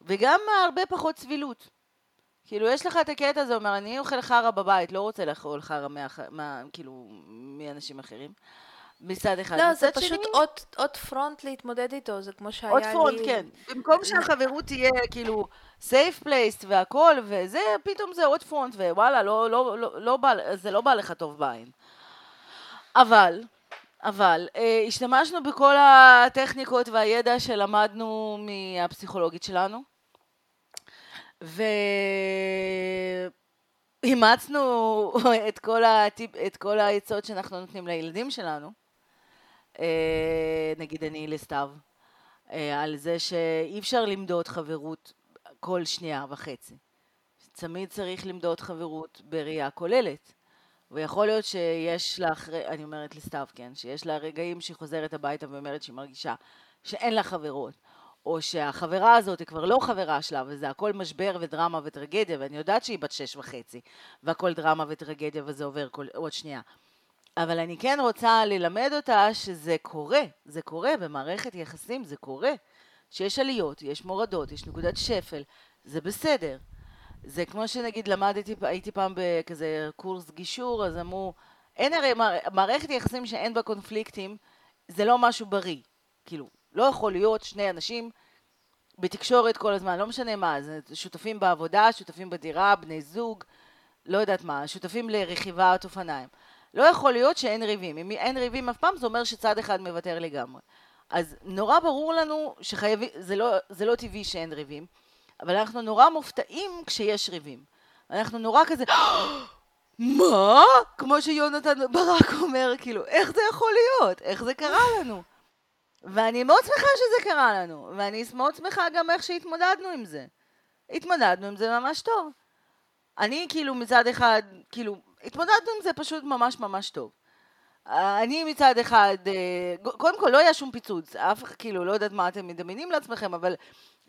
Speaker 1: וגם הרבה פחות סבילות. כאילו, יש לך את הקטע הזה, אומר, אני אוכל חרא בבית, לא רוצה לאכול חרא מה, מה, כאילו, מאנשים אחרים. מצד אחד.
Speaker 3: לא, זה פשוט שני... עוד, עוד front להתמודד איתו, זה כמו שהיה
Speaker 1: לי... עוד front, כן. במקום שהחברות תהיה כאילו safe place והכל וזה, פתאום זה עוד front, ווואלה, לא, לא, לא, לא בא, זה לא בא לך טוב בעין. אבל, אבל, אה, השתמשנו בכל הטכניקות והידע שלמדנו מהפסיכולוגית שלנו, את כל, הטיפ, את כל העצות שאנחנו נותנים לילדים שלנו. אה, נגיד אני לסתיו. אה, על זה שאי אפשר למדוד חברות כל שנייה וחצי. תמיד צריך למדוד חברות בראייה כוללת. ויכול להיות שיש אחרי, אני אומרת לסתיו, כן, שיש לה רגעים שהיא חוזרת הביתה ואומרת שהיא מרגישה שאין לה חברות, או שהחברה הזאת היא כבר לא חברה שלה, וזה הכל משבר ודרמה וטרגדיה, ואני יודעת שהיא בת שש וחצי, והכל דרמה וטרגדיה וזה עובר כל, עוד שנייה. אבל אני כן רוצה ללמד אותה שזה קורה, זה קורה במערכת יחסים, זה קורה. שיש עליות, יש מורדות, יש נקודת שפל, זה בסדר. זה כמו שנגיד למדתי, הייתי פעם בכזה קורס גישור, אז אמרו, אין הרי מערכת יחסים שאין בה קונפליקטים, זה לא משהו בריא. כאילו, לא יכול להיות שני אנשים בתקשורת כל הזמן, לא משנה מה, זה שותפים בעבודה, שותפים בדירה, בני זוג, לא יודעת מה, שותפים לרכיבת אופניים. לא יכול להיות שאין ריבים. אם אין ריבים אף פעם, זה אומר שצד אחד מוותר לגמרי. אז נורא ברור לנו שחייבים, זה לא, זה לא טבעי שאין ריבים, אבל אנחנו נורא מופתעים כשיש ריבים. אנחנו נורא כזה, מה? כמו שיונתן ברק אומר, כאילו, איך זה יכול להיות? איך זה קרה לנו? ואני מאוד שמחה שזה קרה לנו, ואני מאוד שמחה גם איך שהתמודדנו עם זה. התמודדנו עם זה ממש טוב. אני כאילו מצד אחד, כאילו, התמודדנו עם זה פשוט ממש ממש טוב. אני מצד אחד, אה, קודם כל לא היה שום פיצוץ, אף כאילו, לא יודעת מה אתם מדמיינים לעצמכם, אבל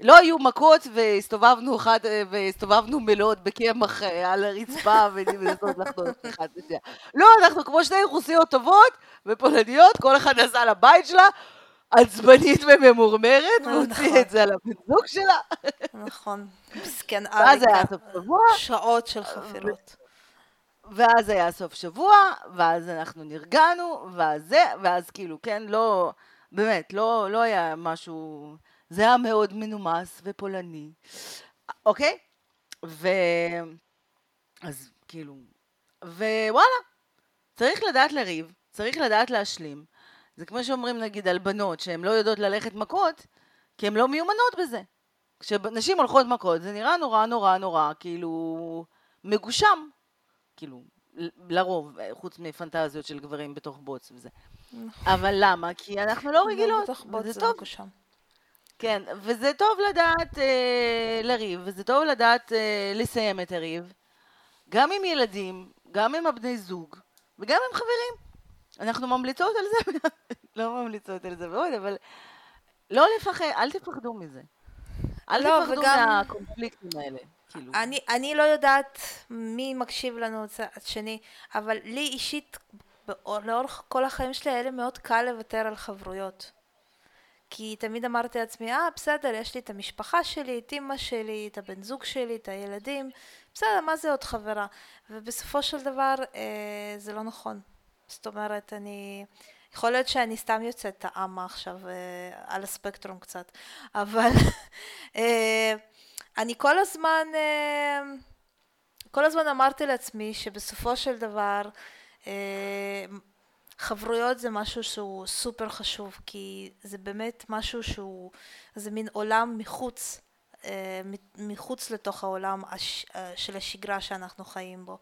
Speaker 1: לא היו מכות והסתובבנו אחד, אה, והסתובבנו מלוד בקמח אה, על הרצפה ולנסות לחדור אחד לשנייה. לא, אנחנו כמו שתי אוכלוסיות טובות ופולניות, כל אחד נסע לבית שלה, עצבנית וממורמרת, והוציא נכון. את זה על הבן זוג שלה.
Speaker 3: נכון, מסכן
Speaker 1: אריקה.
Speaker 3: שעות של חפירות.
Speaker 1: ואז היה סוף שבוע, ואז אנחנו נרגענו, ואז זה, ואז כאילו, כן, לא, באמת, לא, לא היה משהו, זה היה מאוד מנומס ופולני, אוקיי? ו... אז כאילו, ווואלה, צריך לדעת לריב, צריך לדעת להשלים. זה כמו שאומרים נגיד על בנות שהן לא יודעות ללכת מכות, כי הן לא מיומנות בזה. כשנשים הולכות מכות זה נראה נורא נורא נורא כאילו מגושם, כאילו, לרוב, חוץ מפנטזיות של גברים בתוך בוץ וזה. נכון. אבל למה? כי אנחנו לא רגילות, וזה טוב. כן, וזה טוב לדעת אה, לריב, וזה טוב לדעת אה, לסיים את הריב, גם עם ילדים, גם עם הבני זוג, וגם עם חברים. אנחנו ממליצות על זה, לא ממליצות על זה מאוד, אבל לא לפחד, אל תפחדו מזה. אל לא, תפחדו וגם... מהקונפליקטים האלה. כאילו.
Speaker 3: אני, אני לא יודעת מי מקשיב לנו צד שני, אבל לי אישית, לאורך כל החיים שלי היה לי מאוד קל לוותר על חברויות. כי תמיד אמרתי לעצמי, אה, בסדר, יש לי את המשפחה שלי, את אימא שלי, את הבן זוג שלי, את הילדים, בסדר, מה זה עוד חברה? ובסופו של דבר אה, זה לא נכון. זאת אומרת, אני... יכול להיות שאני סתם יוצאת העמה עכשיו אה, על הספקטרום קצת, אבל אה, אני כל הזמן, אה, כל הזמן אמרתי לעצמי שבסופו של דבר אה, חברויות זה משהו שהוא סופר חשוב, כי זה באמת משהו שהוא, זה מין עולם מחוץ, אה, מחוץ לתוך העולם של השגרה שאנחנו חיים בו.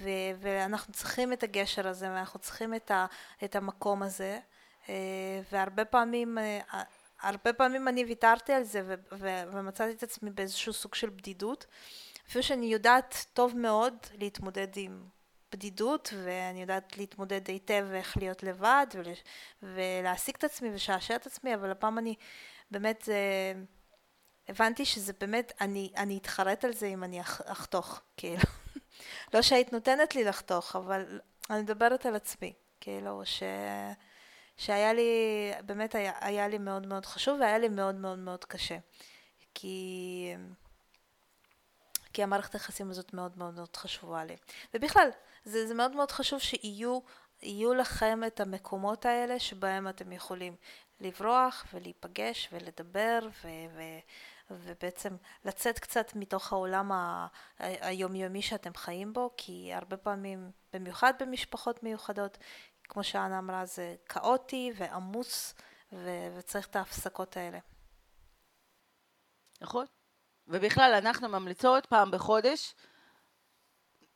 Speaker 3: ו- ואנחנו צריכים את הגשר הזה, ואנחנו צריכים את, ה- את המקום הזה, והרבה פעמים הרבה פעמים אני ויתרתי על זה ו- ו- ומצאתי את עצמי באיזשהו סוג של בדידות. אפילו שאני יודעת טוב מאוד להתמודד עם בדידות ואני יודעת להתמודד היטב איך להיות לבד ול- ולהעסיק את עצמי ולשעשע את עצמי אבל הפעם אני באמת אה, הבנתי שזה באמת אני, אני אתחרט על זה אם אני אח, אחתוך כאילו לא שהיית נותנת לי לחתוך אבל אני מדברת על עצמי כאילו ש... שהיה לי, באמת היה, היה לי מאוד מאוד חשוב והיה לי מאוד מאוד מאוד קשה. כי, כי המערכת היחסים הזאת מאוד מאוד מאוד חשובה לי. ובכלל, זה, זה מאוד מאוד חשוב שיהיו יהיו לכם את המקומות האלה שבהם אתם יכולים לברוח ולהיפגש ולדבר ו, ו, ובעצם לצאת קצת מתוך העולם ה, היומיומי שאתם חיים בו, כי הרבה פעמים, במיוחד במשפחות מיוחדות, כמו שאנה אמרה, זה כאוטי ועמוס, ו- וצריך את ההפסקות האלה.
Speaker 1: נכון. ובכלל, אנחנו ממליצות פעם בחודש,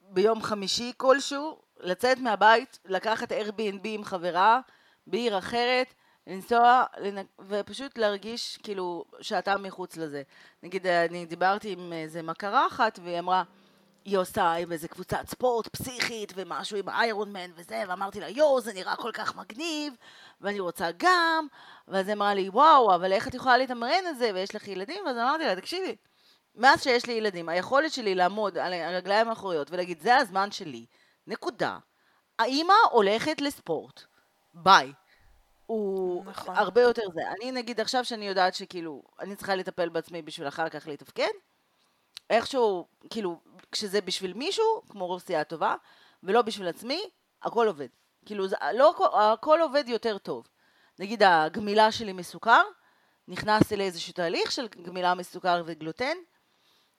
Speaker 1: ביום חמישי כלשהו, לצאת מהבית, לקחת Airbnb עם חברה בעיר אחרת, לנסוע לנ- ופשוט להרגיש כאילו שאתה מחוץ לזה. נגיד, אני דיברתי עם איזה מכרה אחת, והיא אמרה, היא עושה עם איזה קבוצת ספורט פסיכית ומשהו עם איירון מן וזה, ואמרתי לה, יואו, זה נראה כל כך מגניב, ואני רוצה גם, ואז היא אמרה לי, וואו, אבל איך את יכולה להתמרן את זה, ויש לך ילדים? ואז אמרתי לה, תקשיבי, מאז שיש לי ילדים, היכולת שלי לעמוד על הרגליים האחוריות ולהגיד, זה הזמן שלי, נקודה. האימא הולכת לספורט, ביי. הוא
Speaker 3: נכון.
Speaker 1: הרבה יותר זה. אני נגיד עכשיו שאני יודעת שכאילו, אני צריכה לטפל בעצמי בשביל אחר כך להתפקד, איכשהו, כאילו, כשזה בשביל מישהו, כמו רוסיה הטובה, ולא בשביל עצמי, הכל עובד. כאילו, זה, לא, הכל- עובד יותר טוב. נגיד הגמילה שלי מסוכר, נכנסתי לאיזשהו תהליך של גמילה מסוכר וגלוטן,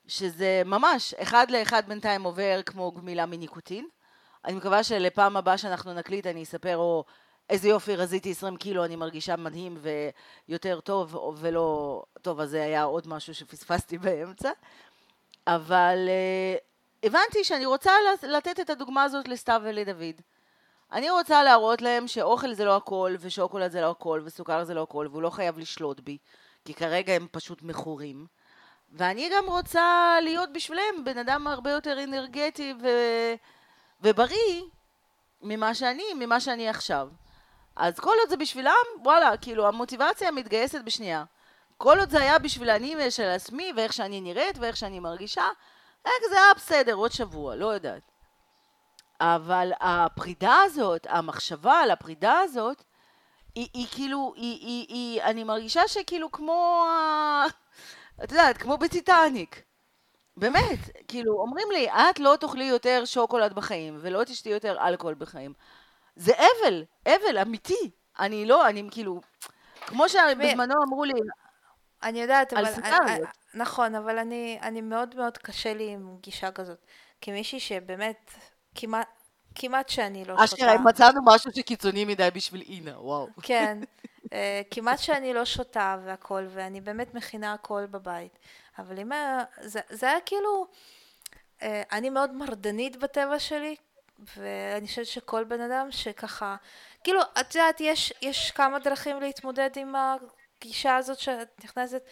Speaker 1: שזה ממש, אחד לאחד בינתיים עובר כמו גמילה מניקוטין. אני מקווה שלפעם הבאה שאנחנו נקליט אני אספר, או איזה יופי, רזיתי 20 קילו, אני מרגישה מדהים ויותר טוב, ולא... טוב, אז זה היה עוד משהו שפספסתי באמצע. אבל uh, הבנתי שאני רוצה לתת את הדוגמה הזאת לסתיו ולדוד. אני רוצה להראות להם שאוכל זה לא הכל, ושוקולד זה לא הכל, וסוכר זה לא הכל, והוא לא חייב לשלוט בי, כי כרגע הם פשוט מכורים. ואני גם רוצה להיות בשבילם בן אדם הרבה יותר אנרגטי ו... ובריא ממה שאני, ממה שאני עכשיו. אז כל עוד זה בשבילם, וואלה, כאילו המוטיבציה מתגייסת בשנייה. כל עוד זה היה בשביל אני של עצמי, ואיך שאני נראית, ואיך שאני מרגישה, איך זה היה בסדר, עוד שבוע, לא יודעת. אבל הפרידה הזאת, המחשבה על הפרידה הזאת, היא, היא כאילו, היא, היא, היא, אני מרגישה שכאילו כמו, את יודעת, כמו בטיטניק. באמת, כאילו, אומרים לי, את לא תאכלי יותר שוקולד בחיים, ולא תשתי יותר אלכוהול בחיים. זה אבל, אבל אמיתי. אני לא, אני כאילו, כמו שבזמנו אמרו לי,
Speaker 3: אני יודעת,
Speaker 1: על
Speaker 3: אבל...
Speaker 1: סיגריות.
Speaker 3: אני- נכון, אבל אני, אני מאוד מאוד קשה לי עם גישה כזאת. כמישהי שבאמת, כמעט, כמעט שאני לא שותה.
Speaker 1: אשכרה, מצאנו משהו שקיצוני מדי בשביל אינה, וואו.
Speaker 3: כן, אה, כמעט שאני לא שותה והכל, ואני באמת מכינה הכל בבית. אבל אם היה, זה, זה היה כאילו, אה, אני מאוד מרדנית בטבע שלי, ואני חושבת שכל בן אדם שככה, כאילו, את יודעת, יש, יש כמה דרכים להתמודד עם הגישה הזאת שאת נכנסת.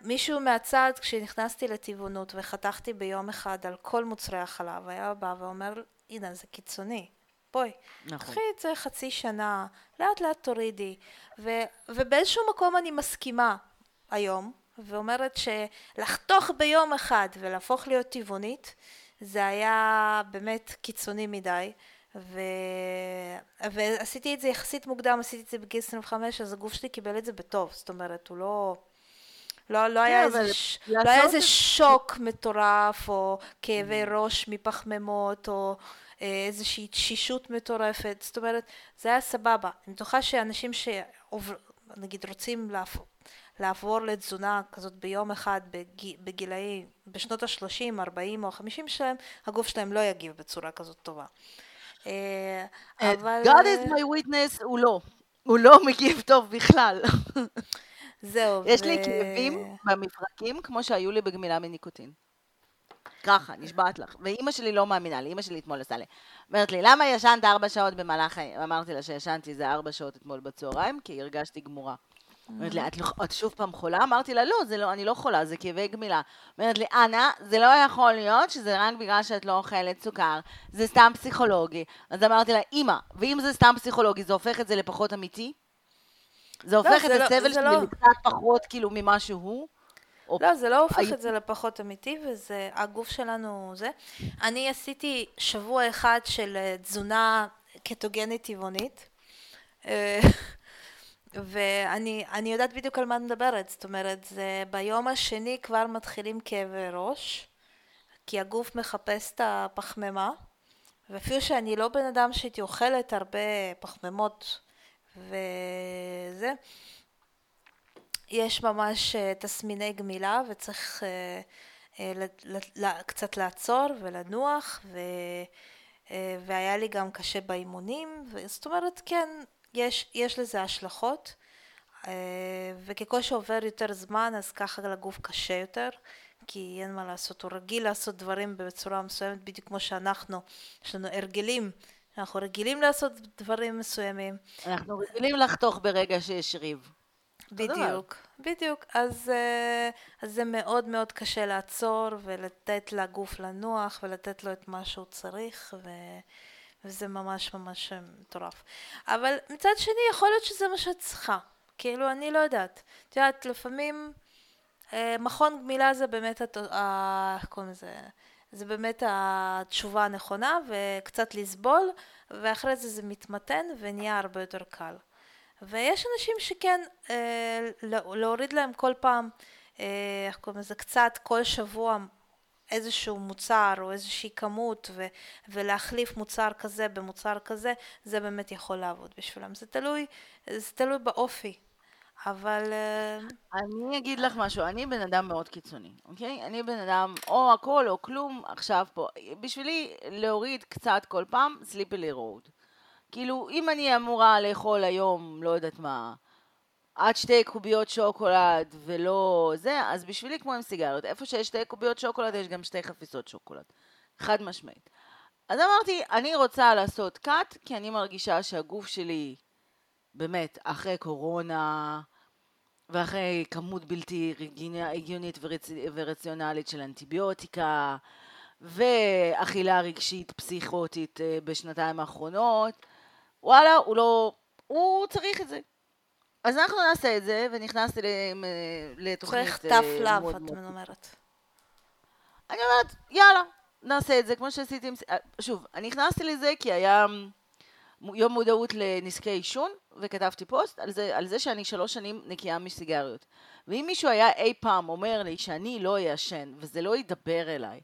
Speaker 3: מישהו מהצד, כשנכנסתי לטבעונות וחתכתי ביום אחד על כל מוצרי החלב, היה בא ואומר, הנה, זה קיצוני. בואי,
Speaker 1: נכון.
Speaker 3: קחי את זה חצי שנה, לאט לאט תורידי. ו, ובאיזשהו מקום אני מסכימה היום, ואומרת שלחתוך ביום אחד ולהפוך להיות טבעונית, זה היה באמת קיצוני מדי. ו... ועשיתי את זה יחסית מוקדם, עשיתי את זה בגיל 25, אז הגוף שלי קיבל את זה בטוב, זאת אומרת, הוא לא... לא, לא, היה,
Speaker 1: אבל
Speaker 3: איזה, ש... לא היה איזה
Speaker 1: זה-
Speaker 3: שוק מטורף, או כאבי ראש מפחמימות, או אה, איזושהי תשישות מטורפת, זאת אומרת, זה היה סבבה. אני בטוחה שאנשים שנגיד רוצים לעבור, לעבור לתזונה כזאת ביום אחד בגיל, בגילאי, בשנות ה-30, 40 או 50 שלהם, הגוף שלהם לא יגיב בצורה כזאת טובה. אה, אבל...
Speaker 1: God is my witness, הוא לא. הוא לא מגיב טוב בכלל.
Speaker 3: זהו.
Speaker 1: יש לי כאבים במפרקים כמו שהיו לי בגמילה מניקוטין. ככה, נשבעת לך. ואימא שלי לא מאמינה לי, אימא שלי אתמול עשה לי. אומרת לי, למה ישנת ארבע שעות במהלך היום? אמרתי לה שישנתי איזה ארבע שעות אתמול בצהריים, כי הרגשתי גמורה. אומרת לי, את, לא- את שוב פעם חולה? אמרתי לה, לא, זה לא, אני לא חולה, זה כאבי גמילה. אומרת לי, אנה, זה לא יכול להיות שזה רק בגלל שאת לא אוכלת סוכר, זה סתם פסיכולוגי. אז אמרתי לה, אמא, ואם זה סתם פסיכולוגי, זה הופך את זה לפחות אמיתי? זה הופך
Speaker 3: זה
Speaker 1: את
Speaker 3: לא-
Speaker 1: הסבל
Speaker 3: זה
Speaker 1: שלי
Speaker 3: לא-
Speaker 1: לקצת פחות כאילו ממה שהוא?
Speaker 3: לא, זה לא הופך
Speaker 1: היית-
Speaker 3: את זה לפחות אמיתי, וזה, הגוף שלנו זה. אני עשיתי שבוע אחד של אה, תזונה קטוגנית טבעונית, אה, ואני אני יודעת בדיוק על מה את מדברת, זאת אומרת, זה ביום השני כבר מתחילים כאבי ראש, כי הגוף מחפש את הפחמימה, ואפילו שאני לא בן אדם שהייתי אוכלת הרבה פחמימות וזה, יש ממש אה, תסמיני גמילה וצריך אה, אה, קצת לעצור ולנוח ו, והיה לי גם קשה באימונים, זאת אומרת כן, יש, יש לזה השלכות אה, וככל שעובר יותר זמן אז ככה לגוף קשה יותר כי אין מה לעשות, הוא רגיל לעשות דברים בצורה מסוימת בדיוק כמו שאנחנו, יש לנו הרגלים אנחנו רגילים לעשות דברים מסוימים.
Speaker 1: אנחנו רגילים לחתוך ברגע שיש ריב.
Speaker 3: בדיוק, בדיוק. אז, אה, אז זה מאוד מאוד קשה לעצור ולתת לגוף לנוח ולתת לו את מה שהוא צריך, ו... וזה ממש ממש מטורף. אבל מצד שני, יכול להיות שזה מה שאת צריכה. כאילו, אני לא יודעת. את יודעת, לפעמים אה, מכון גמילה זה באמת, איך קוראים לזה? זה באמת התשובה הנכונה, וקצת לסבול, ואחרי זה זה מתמתן ונהיה הרבה יותר קל. ויש אנשים שכן, אה, להוריד להם כל פעם, אה, איך קוראים לזה, קצת כל שבוע איזשהו מוצר או איזושהי כמות ו- ולהחליף מוצר כזה במוצר כזה, זה באמת יכול לעבוד בשבילם. זה תלוי, זה תלוי באופי, אבל... אה,
Speaker 1: אני אגיד לך משהו, אני בן אדם מאוד קיצוני, אוקיי? אני בן אדם או הכל או כלום עכשיו פה. בשבילי להוריד קצת כל פעם, סליפלי רוד. כאילו, אם אני אמורה לאכול היום, לא יודעת מה, עד שתי קוביות שוקולד ולא זה, אז בשבילי כמו עם סיגריות, איפה שיש שתי קוביות שוקולד יש גם שתי חפיסות שוקולד. חד משמעית. אז אמרתי, אני רוצה לעשות קאט, כי אני מרגישה שהגוף שלי, באמת, אחרי קורונה, ואחרי כמות בלתי הגיונית ורצ... ורציונלית של אנטיביוטיקה, ואכילה רגשית פסיכוטית אה, בשנתיים האחרונות, וואלה, הוא לא... הוא צריך את זה. אז אנחנו נעשה את זה, ונכנסתי לתוכנית...
Speaker 3: צריך טף לאב, את אומרת.
Speaker 1: אני אומרת, יאללה, נעשה את זה, כמו שעשיתי עם... אה, שוב, אני נכנסתי לזה כי היה יום מודעות לנזקי עישון, וכתבתי פוסט על זה, על זה שאני שלוש שנים נקייה מסיגריות. ואם מישהו היה אי פעם אומר לי שאני לא אעשן, וזה לא ידבר אליי,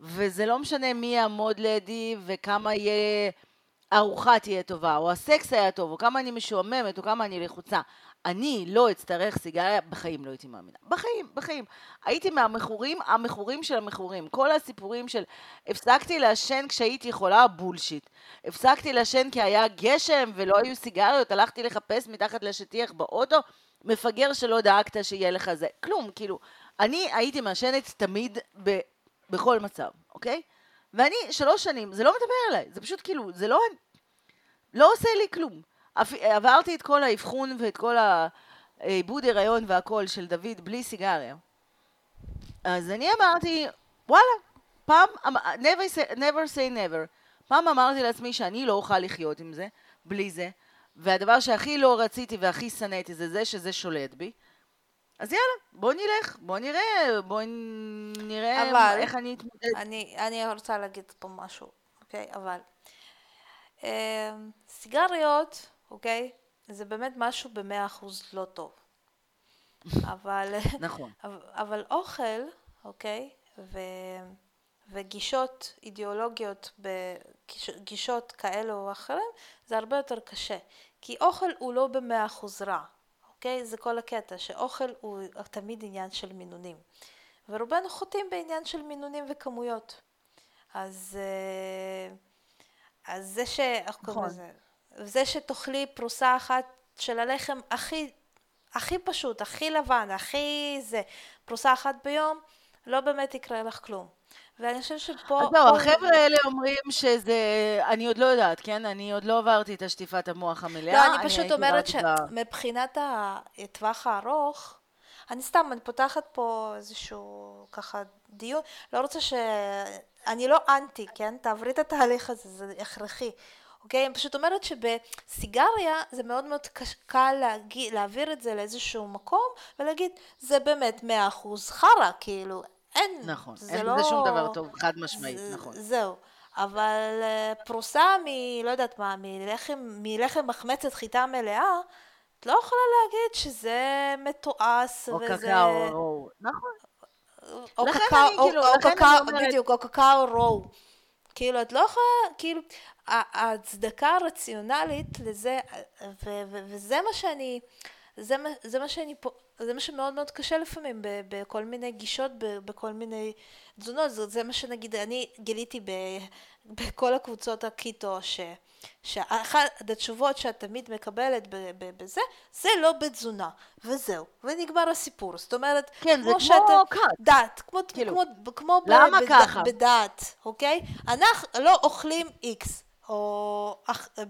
Speaker 1: וזה לא משנה מי יעמוד לידי וכמה יהיה... הארוחה תהיה טובה, או הסקס היה טוב, או כמה אני משועממת, או כמה אני לחוצה. אני לא אצטרך סיגריה, בחיים לא הייתי מאמינה. בחיים, בחיים. הייתי מהמכורים, המכורים של המכורים. כל הסיפורים של הפסקתי לעשן כשהייתי חולה, בולשיט. הפסקתי לעשן כי היה גשם ולא היו סיגריות, הלכתי לחפש מתחת לשטיח באוטו, מפגר שלא דאגת שיהיה לך זה. כלום, כאילו. אני הייתי מעשנת תמיד ב, בכל מצב, אוקיי? ואני שלוש שנים, זה לא מדבר אליי, זה פשוט כאילו, זה לא, לא עושה לי כלום. עברתי את כל האבחון ואת כל העיבוד הריון והכל של דוד בלי סיגריה. אז אני אמרתי, וואלה, פעם, never say, never say never. פעם אמרתי לעצמי שאני לא אוכל לחיות עם זה, בלי זה, והדבר שהכי לא רציתי והכי שנאתי זה זה שזה שולט בי. אז יאללה, בוא נלך, בוא נראה, בוא נראה אבל איך אני אתמודד.
Speaker 3: אני, אני רוצה להגיד פה משהו, אוקיי? אבל סיגריות, אוקיי? זה באמת משהו במאה אחוז לא טוב. אבל,
Speaker 1: נכון.
Speaker 3: אבל, אבל אוכל, אוקיי? ו, וגישות אידיאולוגיות, גישות כאלו או אחרים, זה הרבה יותר קשה. כי אוכל הוא לא במאה אחוז רע. אוקיי? זה כל הקטע, שאוכל הוא תמיד עניין של מינונים. ורובנו חוטאים בעניין של מינונים וכמויות. אז, אה, אז זה ש... איך קוראים נכון. לזה? זה שתאכלי פרוסה אחת של הלחם הכי, הכי פשוט, הכי לבן, הכי זה, פרוסה אחת ביום, לא באמת יקרה לך כלום. ואני חושבת שפה...
Speaker 1: אז לא, החבר'ה האלה אומרים שזה... אני עוד לא יודעת, כן? אני עוד לא עברתי את השטיפת המוח המלאה.
Speaker 3: לא, אני פשוט אומרת שמבחינת הטווח הארוך, אני סתם, אני פותחת פה איזשהו ככה דיון, לא רוצה ש... אני לא אנטי, כן? תעברי את התהליך הזה, זה הכרחי. אוקיי? אני פשוט אומרת שבסיגריה זה מאוד מאוד קל להגיד, להעביר את זה לאיזשהו מקום ולהגיד זה באמת מאה אחוז חרא, כאילו אין.
Speaker 1: נכון, זה אין לא... בזה שום דבר טוב, חד משמעית, זה, נכון.
Speaker 3: זהו. אבל אה, פרוסה מ... לא יודעת מה, מלחם, מלחם מחמצת חיטה מלאה, את לא יכולה להגיד שזה מתועש
Speaker 1: או וזה... קקאו רואו, נכון.
Speaker 3: או קקאו, או, כאילו, או קקאו, בדיוק, או קקאו רואו. כאילו, את לא יכולה, כאילו, ההצדקה הרציונלית לזה, ו- ו- וזה מה שאני, זה מה, זה מה שאני פה, זה מה שמאוד מאוד קשה לפעמים בכל מיני גישות, בכל מיני תזונות, זה, זה מה שנגיד אני גיליתי ב, בכל הקבוצות הקיטו, שאחת התשובות שאת תמיד מקבלת בזה, זה לא בתזונה, וזהו, ונגמר הסיפור, זאת אומרת,
Speaker 1: כן, כמו זה כמו קאט,
Speaker 3: דת, כמו, כאילו, כמו, כמו
Speaker 1: למה ב, ככה?
Speaker 3: בדת, אוקיי? אנחנו לא אוכלים איקס. או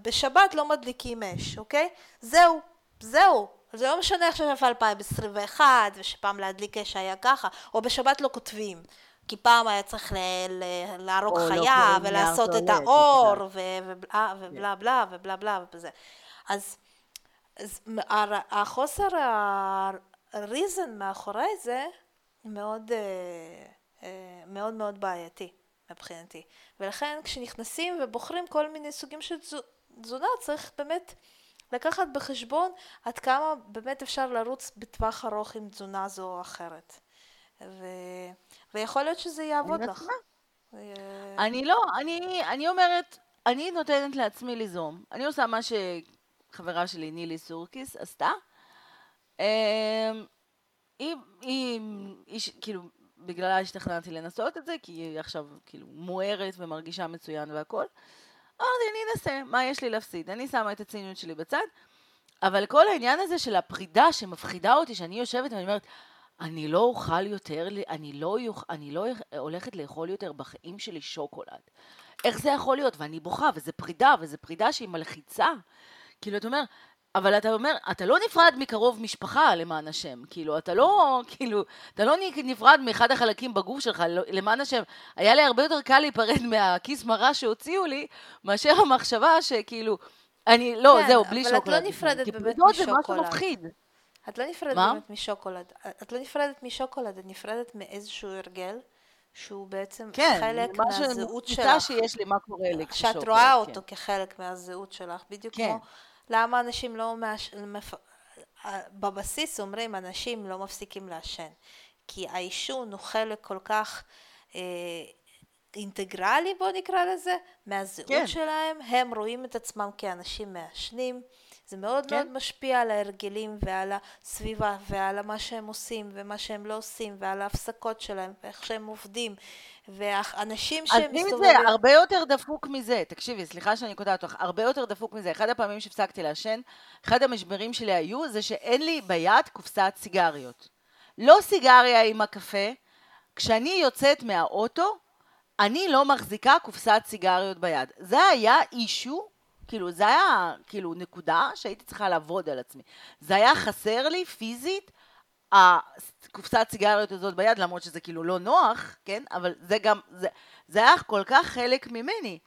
Speaker 3: בשבת לא מדליקים אש, אוקיי? זהו, זהו. זה לא משנה עכשיו איפה 2021, ושפעם להדליק אש היה ככה, או בשבת לא כותבים. כי פעם היה צריך להרוג לא חיה, לא ולעשות את האור, ובלה ובלה בלה ובלה בלה וזה. אז, אז החוסר הריזן מאחורי זה מאוד אה, אה, מאוד מאוד בעייתי מבחינתי. ולכן כשנכנסים ובוחרים כל מיני סוגים של תזונה צריך באמת לקחת בחשבון עד כמה באמת אפשר לרוץ בטווח ארוך עם תזונה זו או אחרת. ו... ויכול להיות שזה יעבוד לך.
Speaker 1: אני לא, אני, אני אומרת, אני נותנת לעצמי ליזום. אני עושה מה שחברה שלי, נילי סורקיס, עשתה. אמ, היא, היא, היא, כאילו, בגללה השתכנעתי לנסות את זה, כי היא עכשיו כאילו מוארת ומרגישה מצוין והכל. אמרתי, אני אנסה, מה יש לי להפסיד? אני שמה את הציניות שלי בצד, אבל כל העניין הזה של הפרידה שמפחידה אותי, שאני יושבת ואני אומרת, אני לא אוכל יותר, אני לא, יוכ... אני לא הולכת לאכול יותר בחיים שלי שוקולד. איך זה יכול להיות? ואני בוכה, וזה פרידה, וזה פרידה שהיא מלחיצה. כאילו, אתה אומר, אבל אתה אומר, אתה לא נפרד מקרוב משפחה, למען השם. כאילו, אתה לא, כאילו, אתה לא נפרד מאחד החלקים בגוף שלך, לא, למען השם. היה לי הרבה יותר קל להיפרד מהכיס מרה שהוציאו לי, מאשר המחשבה שכאילו, אני, לא,
Speaker 3: כן,
Speaker 1: זהו, בלי שוקולד.
Speaker 3: אבל את לא נפרדת באמת משוקולד.
Speaker 1: זה משהו מפחיד.
Speaker 3: את לא נפרדת מה? באמת משוקולד. את לא נפרדת משוקולד, את נפרדת מאיזשהו הרגל. שהוא בעצם כן, חלק מהזהות שלך. כן,
Speaker 1: שיש לי מה קורה לי
Speaker 3: כשאת רואה כן. אותו כחלק מהזהות שלך, בדיוק כן. כמו למה אנשים לא מש... מפ... בבסיס אומרים אנשים לא מפסיקים לעשן, כי העישון הוא חלק כל כך אה, אינטגרלי בוא נקרא לזה, מהזהות כן. שלהם, הם רואים את עצמם כאנשים מעשנים, זה מאוד כן. מאוד משפיע על ההרגלים ועל הסביבה ועל מה שהם עושים ומה שהם לא עושים ועל ההפסקות שלהם ואיך שהם עובדים ואנשים שהם
Speaker 1: מסתובבים... אז זה הרבה יותר דפוק מזה, תקשיבי, סליחה שאני קוטעת אותך, הרבה יותר דפוק מזה. אחד הפעמים שהפסקתי לעשן, אחד המשברים שלי היו זה שאין לי ביד קופסת סיגריות. לא סיגריה עם הקפה, כשאני יוצאת מהאוטו, אני לא מחזיקה קופסת סיגריות ביד. זה היה אישו כאילו, זה היה, כאילו, נקודה שהייתי צריכה לעבוד על עצמי. זה היה חסר לי פיזית, הקופסת סיגריות הזאת ביד, למרות שזה כאילו לא נוח, כן? אבל זה גם, זה, זה היה כל כך חלק ממני.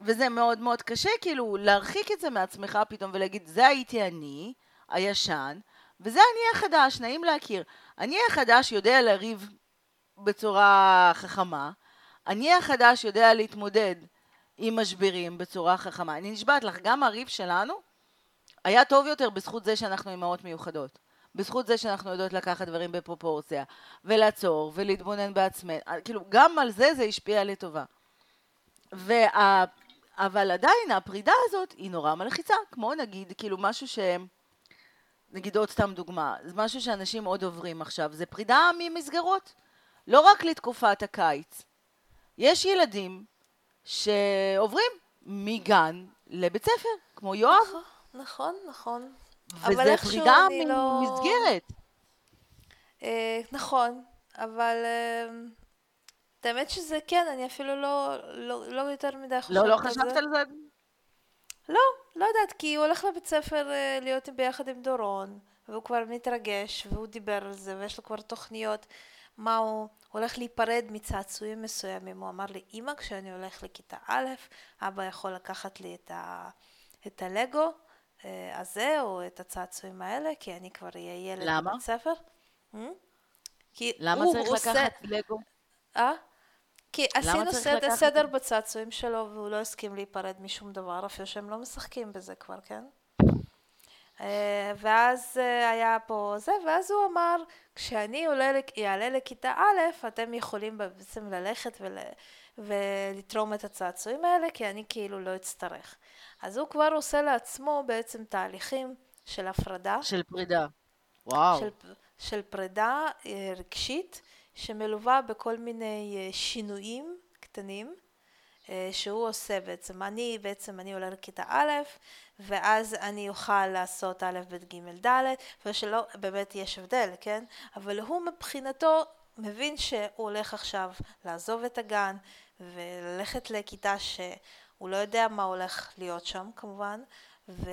Speaker 1: וזה מאוד מאוד קשה, כאילו, להרחיק את זה מעצמך פתאום ולהגיד, זה הייתי אני, הישן, וזה אני החדש, נעים להכיר. אני החדש יודע לריב בצורה חכמה, אני החדש יודע להתמודד עם משברים בצורה חכמה. אני נשבעת לך, גם הריב שלנו היה טוב יותר בזכות זה שאנחנו אימהות מיוחדות. בזכות זה שאנחנו יודעות לקחת דברים בפרופורציה, ולעצור, ולהתבונן בעצמנו. כאילו, גם על זה זה השפיע לטובה. וה... אבל עדיין הפרידה הזאת היא נורא מלחיצה, כמו נגיד, כאילו משהו ש... נגיד עוד סתם דוגמה, זה משהו שאנשים עוד עוברים עכשיו, זה פרידה ממסגרות. לא רק לתקופת הקיץ. יש ילדים שעוברים מגן לבית ספר, כמו יואב.
Speaker 3: נכון, נכון. נכון.
Speaker 1: וזה פרידה ממסגרת. לא...
Speaker 3: אה, נכון, אבל אה, את האמת שזה כן, אני אפילו לא, לא, לא יותר מדי חושבת
Speaker 1: לא, לא חשבת על זה?
Speaker 3: לא, לא יודעת, כי הוא הולך לבית ספר אה, להיות ביחד עם דורון, והוא כבר מתרגש, והוא דיבר על זה, ויש לו כבר תוכניות. מה הוא הולך להיפרד מצעצועים מסוימים. הוא אמר לי, אמא, כשאני הולך לכיתה א', אבא יכול לקחת לי את, ה, את הלגו אה, הזה, או את הצעצועים האלה, כי אני כבר אהיה ילד
Speaker 1: למה?
Speaker 3: בבית ספר.
Speaker 1: Hmm? כי למה צריך עושה... לקחת לגו?
Speaker 3: אה? כי עשינו סדר, סדר בצעצועים שלו, והוא לא הסכים להיפרד משום דבר, אפילו שהם לא משחקים בזה כבר, כן? אה, ואז אה, היה פה זה, ואז הוא אמר, כשאני אעלה לכיתה א', אתם יכולים בעצם ללכת ול, ולתרום את הצעצועים האלה, כי אני כאילו לא אצטרך. אז הוא כבר עושה לעצמו בעצם תהליכים של הפרדה.
Speaker 1: של פרידה. וואו.
Speaker 3: של, של פרידה אה, רגשית, שמלווה בכל מיני שינויים קטנים. אה, שהוא עושה בעצם, אני בעצם, אני עולה לכיתה א', ואז אני אוכל לעשות א', ב', ג', ד', ושלא, באמת יש הבדל, כן? אבל הוא מבחינתו מבין שהוא הולך עכשיו לעזוב את הגן וללכת לכיתה שהוא הוא לא יודע מה הולך להיות שם כמובן, ו...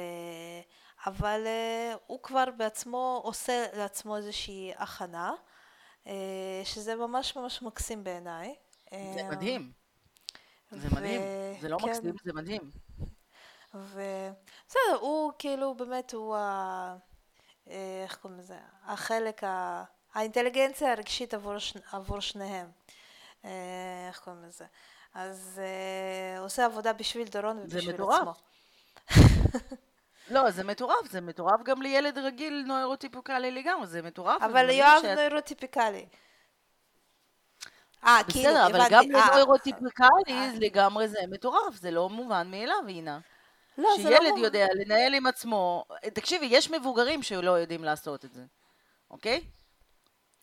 Speaker 3: אבל uh, הוא כבר בעצמו עושה לעצמו איזושהי הכנה, uh, שזה ממש ממש מקסים בעיניי.
Speaker 1: זה מדהים. זה ו... מדהים. זה לא כן. מקסים, זה מדהים.
Speaker 3: ובסדר, הוא כאילו באמת, הוא ה... איך קוראים לזה? החלק, ה... האינטליגנציה הרגשית עבור, ש... עבור שניהם. איך קוראים לזה? אז הוא עושה עבודה בשביל דורון ובשביל עצמו.
Speaker 1: לא, זה מטורף, זה מטורף גם לילד רגיל נוירוטיפיקלי לגמרי, זה מטורף.
Speaker 3: אבל יואב שאת... נוירוטיפיקלי.
Speaker 1: אה, כאילו, בסדר, אבל גם לנוירוטיפיקלי לגמרי זה מטורף, זה לא מובן מאליו, אינה. לא, זה לא שילד יודע לנהל עם עצמו, תקשיבי, יש מבוגרים שלא יודעים לעשות את זה, אוקיי?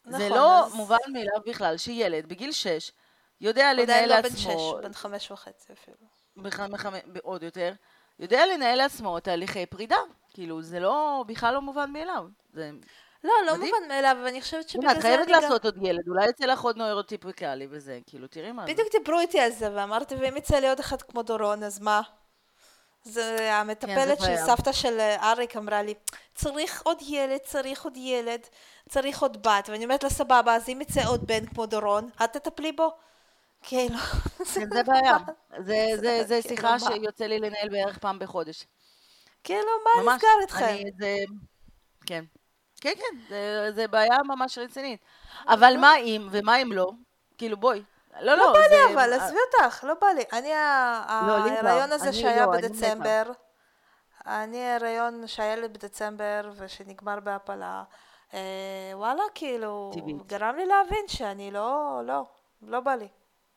Speaker 1: נכון. זה לא אז... מובן מאליו בכלל שילד בגיל 6 יודע לנהל לעצמו...
Speaker 3: עדיין לא בן 6, בן 5 וחצי אפילו.
Speaker 1: עוד יותר. יודע לנהל לעצמו תהליכי פרידה. כאילו, זה לא, בכלל לא מובן מאליו. זה
Speaker 3: לא, לא מדהים. מובן מאליו, ואני חושבת שבגלל
Speaker 1: זה... את חייבת לעשות עוד ילד, אולי יצא לך עוד נוירוטיפיקלי וזה, כאילו, תראי מה
Speaker 3: זה. בדיוק דיברו איתי על זה, ואמרתי, ואם יצא לי עוד אחד כמו דורון, אז מה? זה המטפלת כן, של סבתא של אריק אמרה לי, צריך עוד ילד, צריך עוד ילד, צריך עוד בת, ואני אומרת לה, סבבה, אז אם יצא עוד בן כמו דורון, את תטפלי בו? כאילו.
Speaker 1: כן, זה בעיה. זה כאילו, שיחה שיוצא לי לנהל בערך פעם בחודש.
Speaker 3: כאילו, מה נסגר איתכם?
Speaker 1: כן. כן, כן, זה בעיה ממש רצינית. אבל מה אם, ומה אם לא? כאילו, בואי.
Speaker 3: לא, לא. לא בא לי אבל, עזבי אותך, לא בא לי. אני, לא, ההיריון הזה שהיה לא, בדצמבר, אני ההיריון שהיה לי בדצמבר ושנגמר בהפלה, אה, וואלה, כאילו, גרם לי להבין שאני לא, לא, לא בא לי.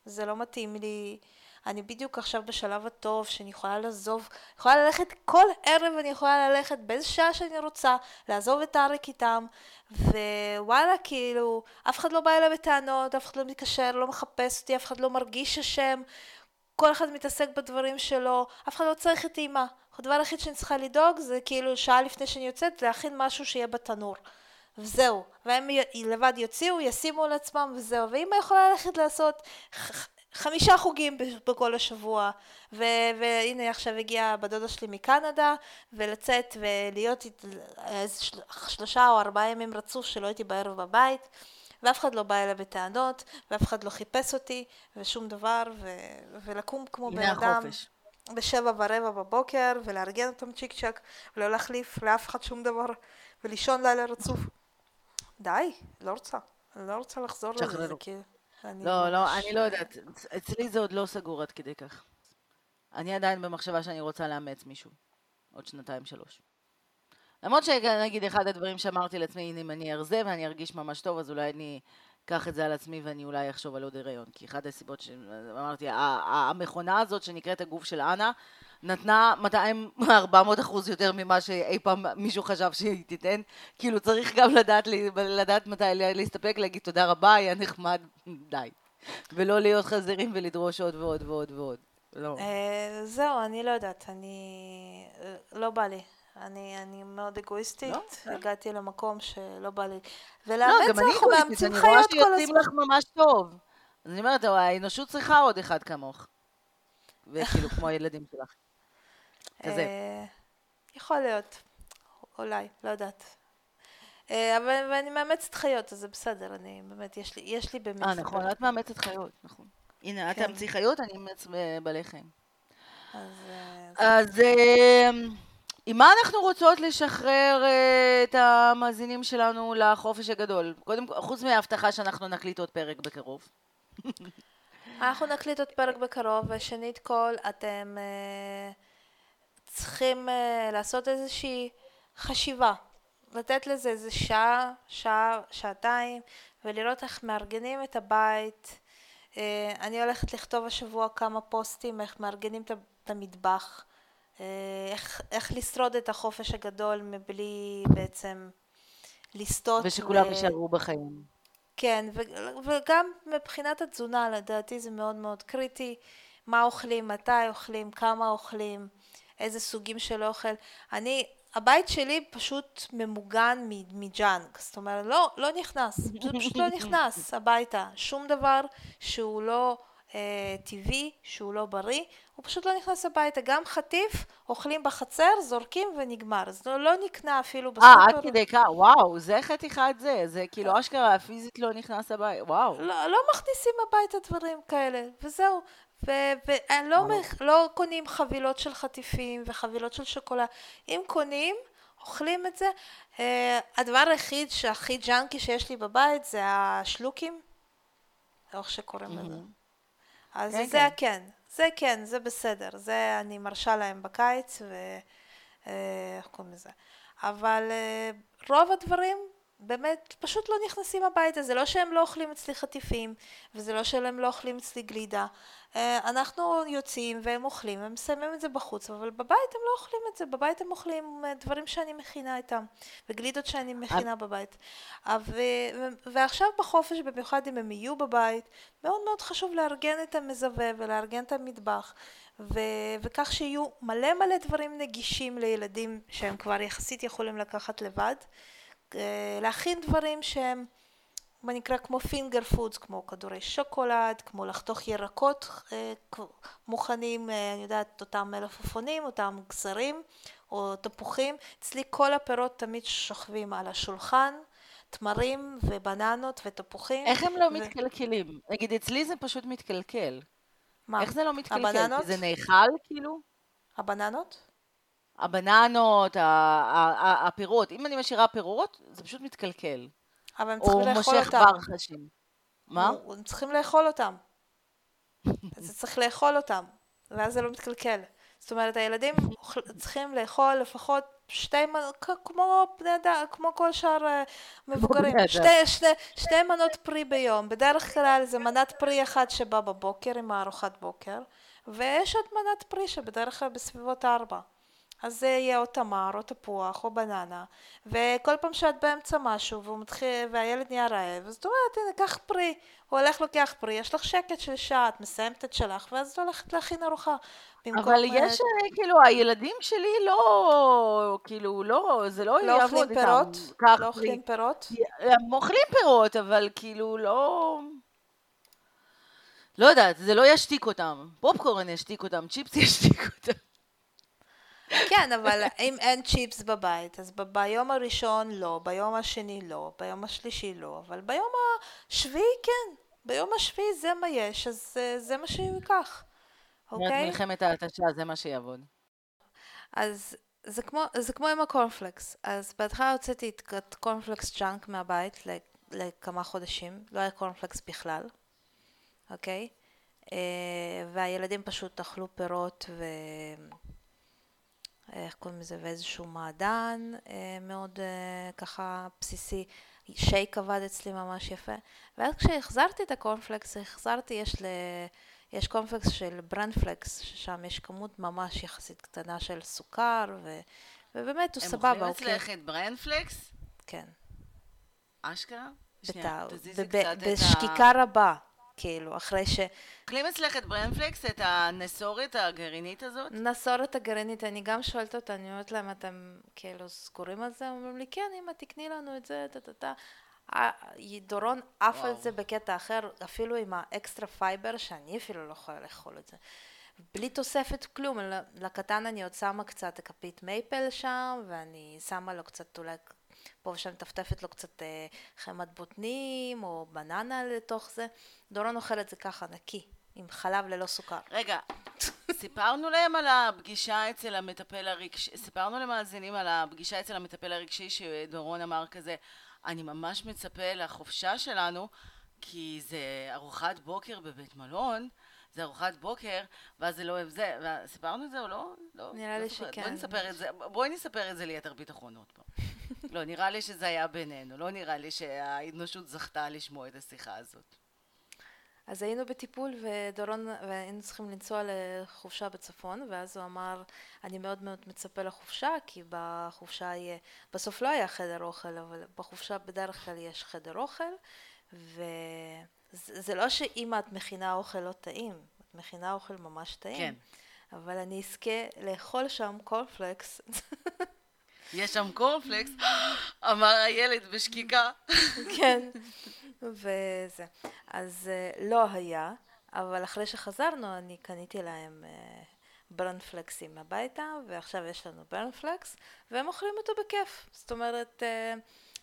Speaker 3: זה לא מתאים לי. אני בדיוק עכשיו בשלב הטוב שאני יכולה לעזוב, יכולה ללכת כל ערב אני יכולה ללכת באיזה שעה שאני רוצה, לעזוב את אריק איתם, ווואלה כאילו, אף אחד לא בא אליי בטענות, אף אחד לא מתקשר, לא מחפש אותי, אף אחד לא מרגיש אשם, כל אחד מתעסק בדברים שלו, אף אחד לא צריך את אימא. הדבר היחיד שאני צריכה לדאוג זה כאילו שעה לפני שאני יוצאת להכין משהו שיהיה בתנור. וזהו, והם לבד יוציאו, ישימו על עצמם וזהו, ואמא יכולה ללכת לעשות חמישה חוגים בכל השבוע, ו- והנה עכשיו הגיעה בדודה שלי מקנדה, ולצאת ולהיות איזה של- שלושה או ארבעה ימים רצוף שלא הייתי בערב בבית, ואף אחד לא בא אליי בטענות, ואף אחד לא חיפש אותי, ושום דבר, ו- ולקום כמו בן אדם. בשבע ורבע בבוקר, ולארגן אותם צ'יק צ'אק, ולא להחליף לאף אחד שום דבר, ולישון לילה רצוף. די, לא רוצה. אני לא רוצה לחזור לזה, זה כאילו...
Speaker 1: לא, לא, אני לא יודעת. אצלי זה עוד לא סגור עד כדי כך. אני עדיין במחשבה שאני רוצה לאמץ מישהו. עוד שנתיים, שלוש. למרות שנגיד אחד הדברים שאמרתי לעצמי, אם אני ארזה ואני ארגיש ממש טוב, אז אולי אני אקח את זה על עצמי ואני אולי אחשוב על עוד הריון. כי אחת הסיבות שאמרתי, המכונה הזאת שנקראת הגוף של אנה, נתנה 200-400 אחוז יותר ממה שאי פעם מישהו חשב שהיא תיתן. כאילו צריך גם לדעת, לדעת מתי להסתפק, להגיד תודה רבה, היה נחמד, די. ולא להיות חזירים ולדרוש עוד ועוד ועוד ועוד. לא.
Speaker 3: אה, זהו, אני לא יודעת, אני... לא בא לי. אני, אני מאוד אגואיסטית, לא, הגעתי למקום שלא בא לי. ולאמץ
Speaker 1: לא, אנחנו מאמצים חיות כל הזמן. אני רואה שיוצאים לך ממש טוב. אז אני אומרת, האנושות צריכה עוד אחד כמוך. וכאילו, כמו הילדים שלך. כזה. אה,
Speaker 3: יכול להיות, אולי, לא יודעת. אה, אבל אני מאמצת חיות, אז זה בסדר, אני באמת, יש לי, יש לי באמת...
Speaker 1: אה, נכון, את מאמצת חיות, נכון. הנה, את כן. תאמצי חיות, אני אמץ בעלי חיים. אז אה, עם מה אנחנו רוצות לשחרר את המאזינים שלנו לחופש הגדול? קודם כל, חוץ מההבטחה שאנחנו נקליט עוד פרק בקרוב.
Speaker 3: אנחנו נקליט עוד פרק בקרוב, ושנית כל, אתם... צריכים uh, לעשות איזושהי חשיבה, לתת לזה איזה שעה, שעה, שעתיים, ולראות איך מארגנים את הבית. Uh, אני הולכת לכתוב השבוע כמה פוסטים, איך מארגנים את המטבח, uh, איך, איך לשרוד את החופש הגדול מבלי בעצם לסטות.
Speaker 1: ושכולם יישארו ו... בחיים.
Speaker 3: כן, ו- וגם מבחינת התזונה לדעתי זה מאוד מאוד קריטי, מה אוכלים, מתי אוכלים, כמה אוכלים. איזה סוגים של אוכל. אני, הבית שלי פשוט ממוגן מג'אנק, זאת אומרת, לא, לא נכנס, זה פשוט לא נכנס הביתה, שום דבר שהוא לא אה, טבעי, שהוא לא בריא, הוא פשוט לא נכנס הביתה. גם חטיף, אוכלים בחצר, זורקים ונגמר. אז לא, לא נקנה אפילו בסופר.
Speaker 1: אה, עד כדי כך, וואו, זה חתיכת זה, זה כאילו אשכרה פיזית לא נכנס הביתה, וואו.
Speaker 3: לא, לא מכניסים הביתה דברים כאלה, וזהו. ולא לא קונים חבילות של חטיפים וחבילות של שוקולד. אם קונים, אוכלים את זה. Uh, הדבר היחיד שהכי ג'אנקי שיש לי בבית זה השלוקים, איך שקוראים לזה. אז כן, זה כן. כן, זה כן, זה בסדר, זה אני מרשה להם בקיץ, ו... אה, איך קוראים לזה? אבל uh, רוב הדברים באמת פשוט לא נכנסים הביתה, זה לא שהם לא אוכלים אצלי חטיפים, וזה לא שהם לא אוכלים אצלי גלידה. אה, אנחנו יוצאים והם אוכלים, הם מסיימים את זה בחוץ, אבל בבית הם לא אוכלים את זה, בבית הם אוכלים אה, דברים שאני מכינה איתם, וגלידות שאני מכינה בבית. ועכשיו בחופש, במיוחד אם הם יהיו בבית, מאוד מאוד חשוב לארגן את המזווה ולארגן את המטבח, ו- וכך שיהיו מלא מלא דברים נגישים לילדים שהם כבר יחסית יכולים לקחת לבד. אה, להכין דברים שהם מה נקרא כמו פינגר פודס, כמו כדורי שוקולד, כמו לחתוך ירקות אה, מוכנים, אה, אני יודעת, אותם מלפפונים, אותם גזרים או תפוחים. אצלי כל הפירות תמיד שוכבים על השולחן, תמרים ובננות ותפוחים.
Speaker 1: איך הם לא ו... מתקלקלים? נגיד, אצלי זה פשוט מתקלקל. מה? איך זה לא מתקלקל? הבננות? זה נאכל כאילו?
Speaker 3: הבננות?
Speaker 1: הבננות, הפירות. אם אני משאירה פירות, זה פשוט מתקלקל.
Speaker 3: אבל הם צריכים לאכול אותם.
Speaker 1: או מושך ברחשים. מה?
Speaker 3: הם צריכים לאכול אותם. אז צריך לאכול אותם, ואז זה לא מתקלקל. זאת אומרת, הילדים צריכים לאכול לפחות שתי מנות, כמו בני אדם, כמו כל שאר אה, מבוגרים, שתי, שתי, שתי מנות פרי ביום. בדרך כלל זה מנת פרי אחת שבא בבוקר עם הארוחת בוקר, ויש עוד מנת פרי שבדרך כלל בסביבות ארבע. אז זה יהיה או תמר או תפוח או בננה. וכל פעם שאת באמצע משהו והוא מתחיל והילד נהיה רעב אז את אומרת הנה קח פרי. הוא הולך לוקח פרי יש לך שקט של שעה את מסיימת את שלך ואז את הולכת להכין ארוחה.
Speaker 1: אבל יש כאילו הילדים שלי לא כאילו לא זה לא,
Speaker 3: לא יעבוד איתם. לא אוכלים פירות? לא אוכלים פירות?
Speaker 1: הם אוכלים פירות אבל כאילו לא לא יודעת זה לא ישתיק אותם. פופקורן ישתיק אותם צ'יפס ישתיק אותם
Speaker 3: כן, אבל אם אין צ'יפס בבית, אז ביום הראשון לא, ביום השני לא, ביום השלישי לא, אבל ביום השביעי כן. ביום השביעי זה מה יש, אז זה מה שהוא ייקח,
Speaker 1: אוקיי? מלחמת ההתשה, זה מה שיעבוד.
Speaker 3: אז זה כמו, זה כמו עם הקורנפלקס. אז בהתחלה הוצאתי את קורנפלקס junk מהבית לכמה חודשים, לא היה קורנפלקס בכלל, אוקיי? אה, והילדים פשוט אכלו פירות ו... איך קוראים לזה, ואיזשהו מעדן אה, מאוד אה, ככה בסיסי. שייק עבד אצלי ממש יפה. ואז כשהחזרתי את הקורנפלקס, החזרתי, יש, ל... יש קורנפלקס של ברנפלקס, ששם יש כמות ממש יחסית קטנה של סוכר, ו... ובאמת הוא סבבה. הם
Speaker 1: אוכלים אצלך את ברנפלקס?
Speaker 3: כן.
Speaker 1: אשכרה?
Speaker 3: ה... בשקיקה רבה. כאילו, אחרי ש...
Speaker 1: אוכלים אצלך את ברנפלקס, את הנסורת הגרעינית הזאת?
Speaker 3: נסורת הגרעינית, אני גם שואלת אותה, אני אומרת להם, אתם כאילו סגורים על זה? אומרים לי, כן, אמא, תקני לנו את זה, טה-טה-טה. דורון עף על זה בקטע אחר, אפילו עם ה extra fiber, שאני אפילו לא יכולה לאכול את זה. בלי תוספת כלום, לקטן אני עוד שמה קצת כפית מייפל שם, ואני שמה לו קצת אולי פה ושם טפטפת לו קצת אה, חמת בוטנים או בננה לתוך זה. דורון אוכל את זה ככה, נקי, עם חלב ללא סוכר.
Speaker 1: רגע, סיפרנו להם על הפגישה אצל המטפל הרגשי, סיפרנו למאזינים על הפגישה אצל המטפל הרגשי שדורון אמר כזה, אני ממש מצפה לחופשה שלנו, כי זה ארוחת בוקר בבית מלון. זה ארוחת בוקר, ואז זה לא זה, סיפרנו את זה או לא? לא
Speaker 3: נראה לא לי שכן.
Speaker 1: בואי נספר את זה, בואי נספר את זה ליתר ביטחון עוד פעם. לא, נראה לי שזה היה בינינו, לא נראה לי שהאנושות זכתה לשמוע את השיחה הזאת.
Speaker 3: אז היינו בטיפול ודורון, והיינו צריכים לנסוע לחופשה בצפון, ואז הוא אמר, אני מאוד מאוד מצפה לחופשה, כי בחופשה יהיה, בסוף לא היה חדר אוכל, אבל בחופשה בדרך כלל יש חדר אוכל, וזה לא שאם את מכינה אוכל לא טעים, את מכינה אוכל ממש טעים. כן. אבל אני אזכה לאכול שם קורנפלקס
Speaker 1: יש שם קורנפלקס, אמר הילד בשקיקה.
Speaker 3: כן, וזה. אז אה, לא היה, אבל אחרי שחזרנו, אני קניתי להם אה, ברנפלקסים הביתה, ועכשיו יש לנו ברנפלקס, והם אוכלים אותו בכיף. זאת אומרת, אה,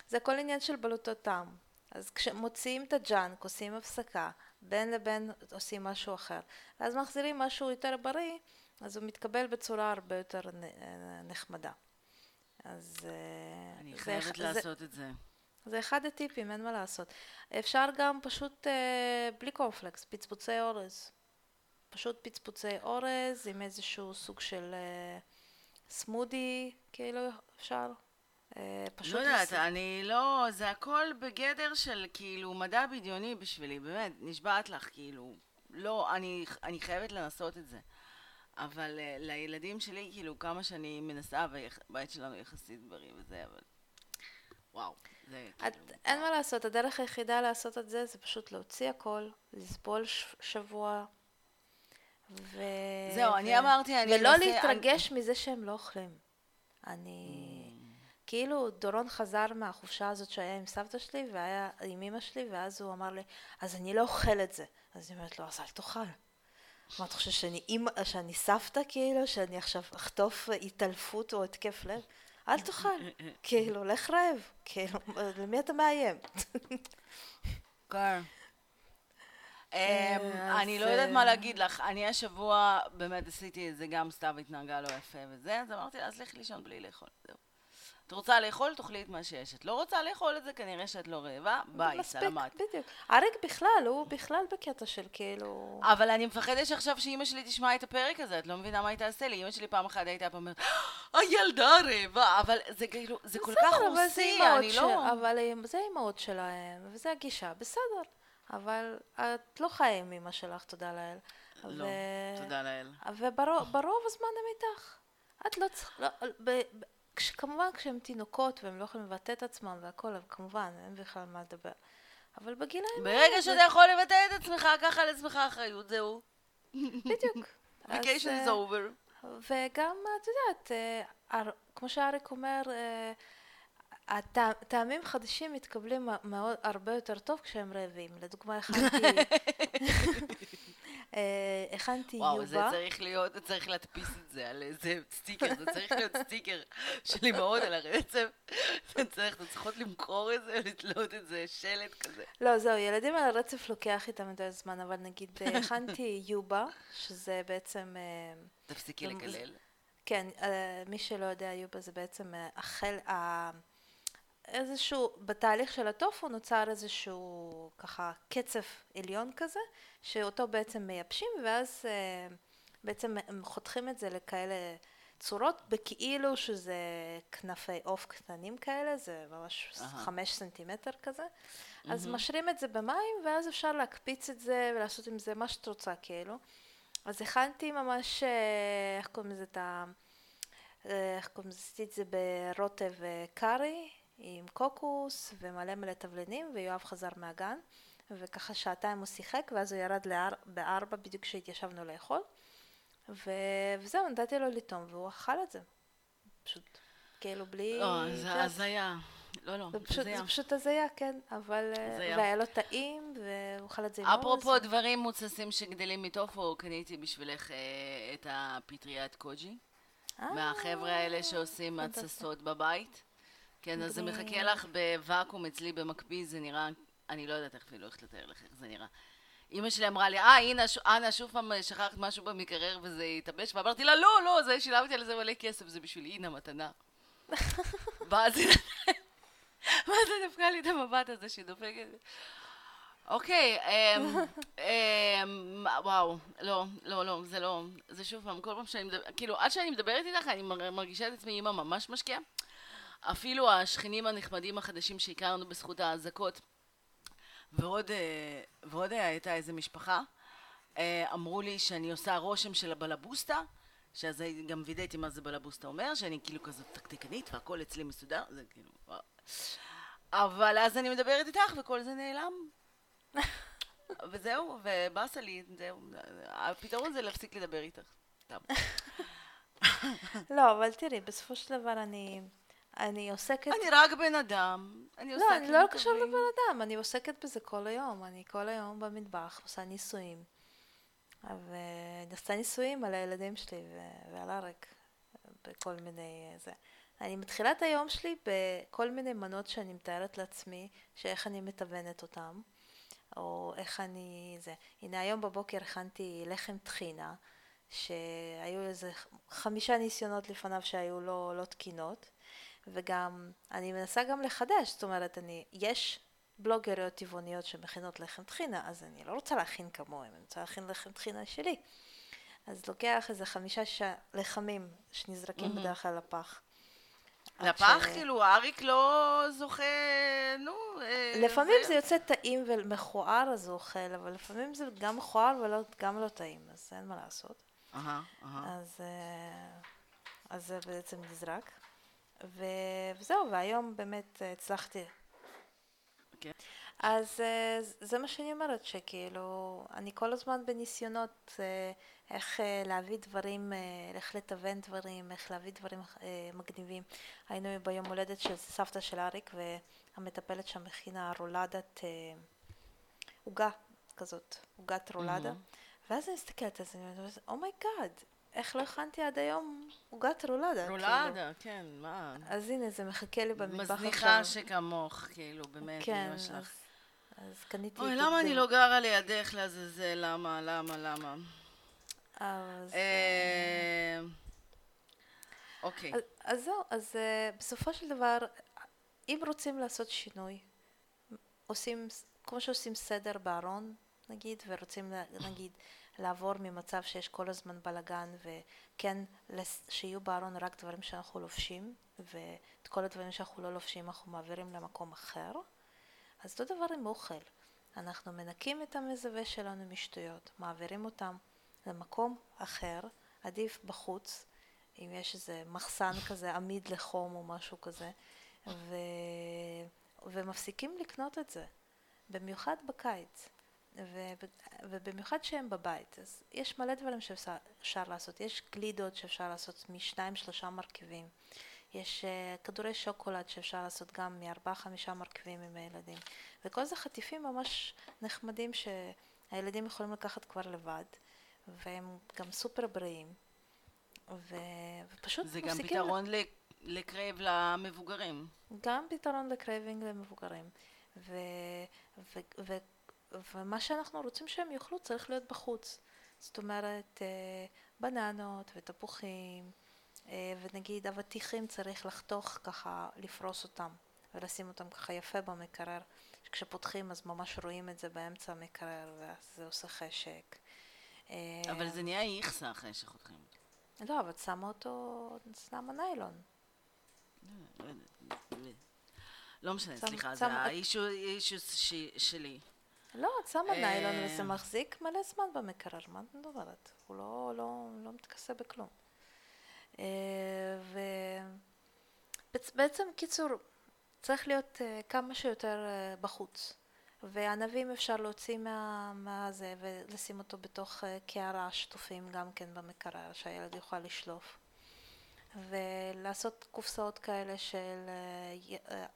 Speaker 3: זה הכל עניין של בלוטות טעם. אז כשמוציאים את ה junk, עושים הפסקה, בין לבין עושים משהו אחר, ואז מחזירים משהו יותר בריא, אז הוא מתקבל בצורה הרבה יותר נחמדה. אז...
Speaker 1: אני חייבת זה, לעשות זה, את זה.
Speaker 3: זה אחד הטיפים, אין מה לעשות. אפשר גם פשוט אה, בלי קורנפלקס, פצפוצי אורז. פשוט פצפוצי אורז עם איזשהו סוג של אה, סמודי, כאילו אפשר.
Speaker 1: אה, פשוט... לא יודעת, לס... אני לא... זה הכל בגדר של כאילו מדע בדיוני בשבילי, באמת, נשבעת לך, כאילו. לא, אני, אני חייבת לנסות את זה. אבל uh, לילדים שלי, כאילו, כמה שאני מנסה, והבית שלנו יחסית בריא וזה, אבל... וואו. זה
Speaker 3: את, כאילו... אין מה לעשות, הדרך היחידה לעשות את זה, זה פשוט להוציא הכל, לסבול ש- שבוע.
Speaker 1: ו... זהו, ו... אני אמרתי, אני...
Speaker 3: ולא נושא, להתרגש אני... מזה שהם לא אוכלים. אני... Mm. כאילו דורון חזר מהחופשה הזאת שהיה עם סבתא שלי והיה עם אמא שלי ואז הוא אמר לי אז אני לא אוכל את זה אז אני אומרת לו אז אל תאכל מה אתה חושב שאני אימא, שאני סבתא כאילו שאני עכשיו אחטוף התעלפות או התקף לב אל תאכל, כאילו, לך רעב, כאילו, למי אתה מאיים?
Speaker 1: כן. אמ, אני לא יודעת מה להגיד לך, אני השבוע באמת עשיתי את זה, גם סתיו התנהגה לא יפה וזה, אז אמרתי לה, אז לכי לישון בלי לאכול, זהו. את רוצה לאכול, תאכלי את מה שיש. את לא רוצה לאכול את זה, כנראה שאת לא רעבה, ביי, סלמת.
Speaker 3: בדיוק. אריק בכלל, הוא בכלל בקטע של כאילו...
Speaker 1: אבל אני מפחדת שעכשיו שאימא שלי תשמע את הפרק הזה, את לא מבינה מה היא תעשה לי. אימא שלי פעם אחת הייתה פעם אומרת, הילדה רעבה, אבל זה כאילו, זה כל כך רוסי, אני לא...
Speaker 3: אבל זה האימהות שלהם, וזה הגישה, בסדר. אבל את לא חיה עם אמא שלך, תודה לאל.
Speaker 1: לא, תודה לאל.
Speaker 3: וברוב הזמן הם איתך. את לא צריכה... כמובן כשהם תינוקות והם לא יכולים לבטא את עצמם והכל, אבל כמובן, אין בכלל מה לדבר. אבל בגילאים
Speaker 1: ברגע שאתה יכול לבטא את עצמך, קח על עצמך אחריות, זהו.
Speaker 3: בדיוק.
Speaker 1: vacation is
Speaker 3: אה,
Speaker 1: over.
Speaker 3: וגם, את יודעת, אה, כמו שאריק אומר, אה, טעמים חדשים מתקבלים מאוד, הרבה יותר טוב כשהם רעבים. לדוגמה, הכנתי... אה, הכנתי יובה.
Speaker 1: וואו, זה צריך להיות, צריך להדפיס את זה על איזה סטיקר, זה צריך להיות סטיקר של אמהות על הרצף. זה צריך, אתם צריכות למכור את זה, לתלות את זה, שלט כזה.
Speaker 3: לא, זהו, ילדים על הרצף לוקח איתם יותר זמן, אבל נגיד אה, הכנתי יובה, שזה בעצם... אה,
Speaker 1: תפסיקי לקלל.
Speaker 3: כן, מי שלא יודע, יובה זה בעצם החל... איזשהו, בתהליך של הטופו נוצר איזשהו ככה קצף עליון כזה, שאותו בעצם מייבשים ואז אה, בעצם חותכים את זה לכאלה צורות בכאילו שזה כנפי עוף קטנים כאלה, זה ממש חמש סנטימטר כזה, mm-hmm. אז משרים את זה במים ואז אפשר להקפיץ את זה ולעשות עם זה מה שאת רוצה כאילו. אז הכנתי ממש, אה, איך קוראים לזה את ה... אה, איך קוראים לזה? עשיתי את זה ברוטב קארי, עם קוקוס ומלא מלא תבלינים ויואב חזר מהגן וככה שעתיים הוא שיחק ואז הוא ירד לאר... בארבע בדיוק כשהתיישבנו לאכול ו... וזהו נתתי לו לטעום והוא אכל את זה פשוט כאילו בלי...
Speaker 1: לא, זה הזיה. לא, לא,
Speaker 3: זה פשוט, זה פשוט הזיה, כן, אבל... אה, הזיה. והיה לו טעים, והוא אכל את זה עם
Speaker 1: אורז. אפרופו דברים מוצסים שגדלים מטופו, קניתי בשבילך אה, את הפטריית קוג'י. אה, מהחבר'ה האלה שעושים התססות בבית. כן, אז זה מחכה לך בוואקום אצלי במקפיא, זה נראה, אני לא יודעת איך אפילו איך לתאר לך איך זה נראה. אימא שלי אמרה לי, אה, הנה, אנה, שוב פעם שכחת משהו במקרר וזה התאבש, ואמרתי לה, לא, לא, זה, שילמתי על זה מלא כסף, זה בשביל אינה מתנה. ואז היא דפקה לי את המבט הזה שהיא דופקת. אוקיי, אמ, אמ, וואו, לא, לא, לא, זה לא, זה שוב פעם, כל פעם שאני מדברת, כאילו, עד שאני מדברת איתך, אני מרגישה את עצמי אימא ממש משקיעה. אפילו השכנים הנחמדים החדשים שהכרנו בזכות האזעקות, ועוד, אה, ועוד הייתה איזה משפחה, אה, אמרו לי שאני עושה רושם של הבלבוסטה, שאז גם וידאתי מה זה בלבוסטה אומר, שאני כאילו כזאת תקתקנית והכל אצלי מסודר, זה כאילו. אבל אז אני מדברת איתך וכל זה נעלם. וזהו, ובאסה לי, זהו, הפתרון זה להפסיק לדבר איתך.
Speaker 3: לא, אבל תראי, בסופו של דבר אני... אני עוסקת...
Speaker 1: אני רק בן אדם. אני
Speaker 3: לא, אני לא קשור לבן אדם, אני עוסקת בזה כל היום. אני כל היום במטבח עושה ניסויים. ואני עושה ניסויים על הילדים שלי ו- ועל אריק, בכל מיני... זה. אני מתחילה את היום שלי בכל מיני מנות שאני מתארת לעצמי, שאיך אני מתוונת אותם, או איך אני... זה. הנה היום בבוקר הכנתי לחם טחינה, שהיו איזה חמישה ניסיונות לפניו שהיו לא, לא תקינות, וגם אני מנסה גם לחדש, זאת אומרת, אני, יש בלוגריות טבעוניות שמכינות לחם טחינה, אז אני לא רוצה להכין כמוהם, אני רוצה להכין לחם טחינה שלי. אז לוקח איזה חמישה לחמים שנזרקים mm-hmm. בדרך כלל לפח.
Speaker 1: לפח? ש... כאילו, אריק לא זוכה, נו...
Speaker 3: אה, לפעמים זה... זה יוצא טעים ומכוער, אז הוא אוכל, אבל לפעמים זה גם מכוער וגם לא טעים, אז אין מה לעשות.
Speaker 1: אהה, אהה.
Speaker 3: אז, אה, אז זה בעצם נזרק. ו... וזהו, והיום באמת הצלחתי כן. אז אה, זה מה שאני אומרת, שכאילו, אני כל הזמן בניסיונות אה, איך אה, להביא דברים, איך לגוון דברים, איך להביא דברים מגניבים. היינו ביום הולדת של סבתא של אריק, והמטפלת שם הכינה רולדת עוגה כזאת, עוגת רולדה. Mm-hmm. ואז אני מסתכלת על זה, ואני אומרת, oh my god, איך לא הכנתי עד היום עוגת רולדה?
Speaker 1: רולדה, כאילו. כן, מה?
Speaker 3: אז הנה, זה מחכה לי במטבח
Speaker 1: עכשיו. מזניחה שכמוך, כאילו, באמת,
Speaker 3: כן, אז, אז, אז קניתי...
Speaker 1: אוי, למה אני לא גרה לידך לעזאזל? למה, למה, למה?
Speaker 3: אז...
Speaker 1: אה, אוקיי.
Speaker 3: אז, אז זהו, אז uh, בסופו של דבר, אם רוצים לעשות שינוי, עושים, כמו שעושים סדר בארון, נגיד, ורוצים, נגיד, לעבור ממצב שיש כל הזמן בלאגן וכן שיהיו בארון רק דברים שאנחנו לובשים ואת כל הדברים שאנחנו לא לובשים אנחנו מעבירים למקום אחר אז אותו דבר עם אוכל. אנחנו מנקים את המזווה שלנו משטויות מעבירים אותם למקום אחר עדיף בחוץ אם יש איזה מחסן כזה עמיד לחום או משהו כזה ו... ומפסיקים לקנות את זה במיוחד בקיץ ו, ובמיוחד שהם בבית, אז יש מלא דברים שאפשר לעשות, יש גלידות שאפשר לעשות משניים שלושה מרכיבים, יש uh, כדורי שוקולד שאפשר לעשות גם מארבעה חמישה מרכיבים עם הילדים, וכל זה חטיפים ממש נחמדים שהילדים יכולים לקחת כבר לבד, והם גם סופר בריאים, ו, ופשוט
Speaker 1: זה גם פתרון ל... ל crave למבוגרים.
Speaker 3: גם פתרון ל craving למבוגרים. ו, ו, ו, ומה שאנחנו רוצים שהם יאכלו צריך להיות בחוץ. זאת אומרת, אה, בננות ותפוחים, אה, ונגיד אבטיחים צריך לחתוך ככה, לפרוס אותם, ולשים אותם ככה יפה במקרר. כשפותחים אז ממש רואים את זה באמצע המקרר, ואז זה עושה חשק.
Speaker 1: אה, אבל זה נהיה איכסה אחרי שחותכים
Speaker 3: אותו. לא, אבל שמה אותו, שמה ניילון.
Speaker 1: לא משנה, סליחה, זה האישוס שלי.
Speaker 3: לא, את שמה ניילון אה. וזה מחזיק מלא זמן במקרר, מה את מדברת? הוא לא, לא, לא מתכסה בכלום. אה, ובעצם, קיצור, צריך להיות אה, כמה שיותר בחוץ. וענבים אפשר להוציא מה, מהזה ולשים אותו בתוך קערה שטופים גם כן במקרר, שהילד יוכל לשלוף. ולעשות קופסאות כאלה של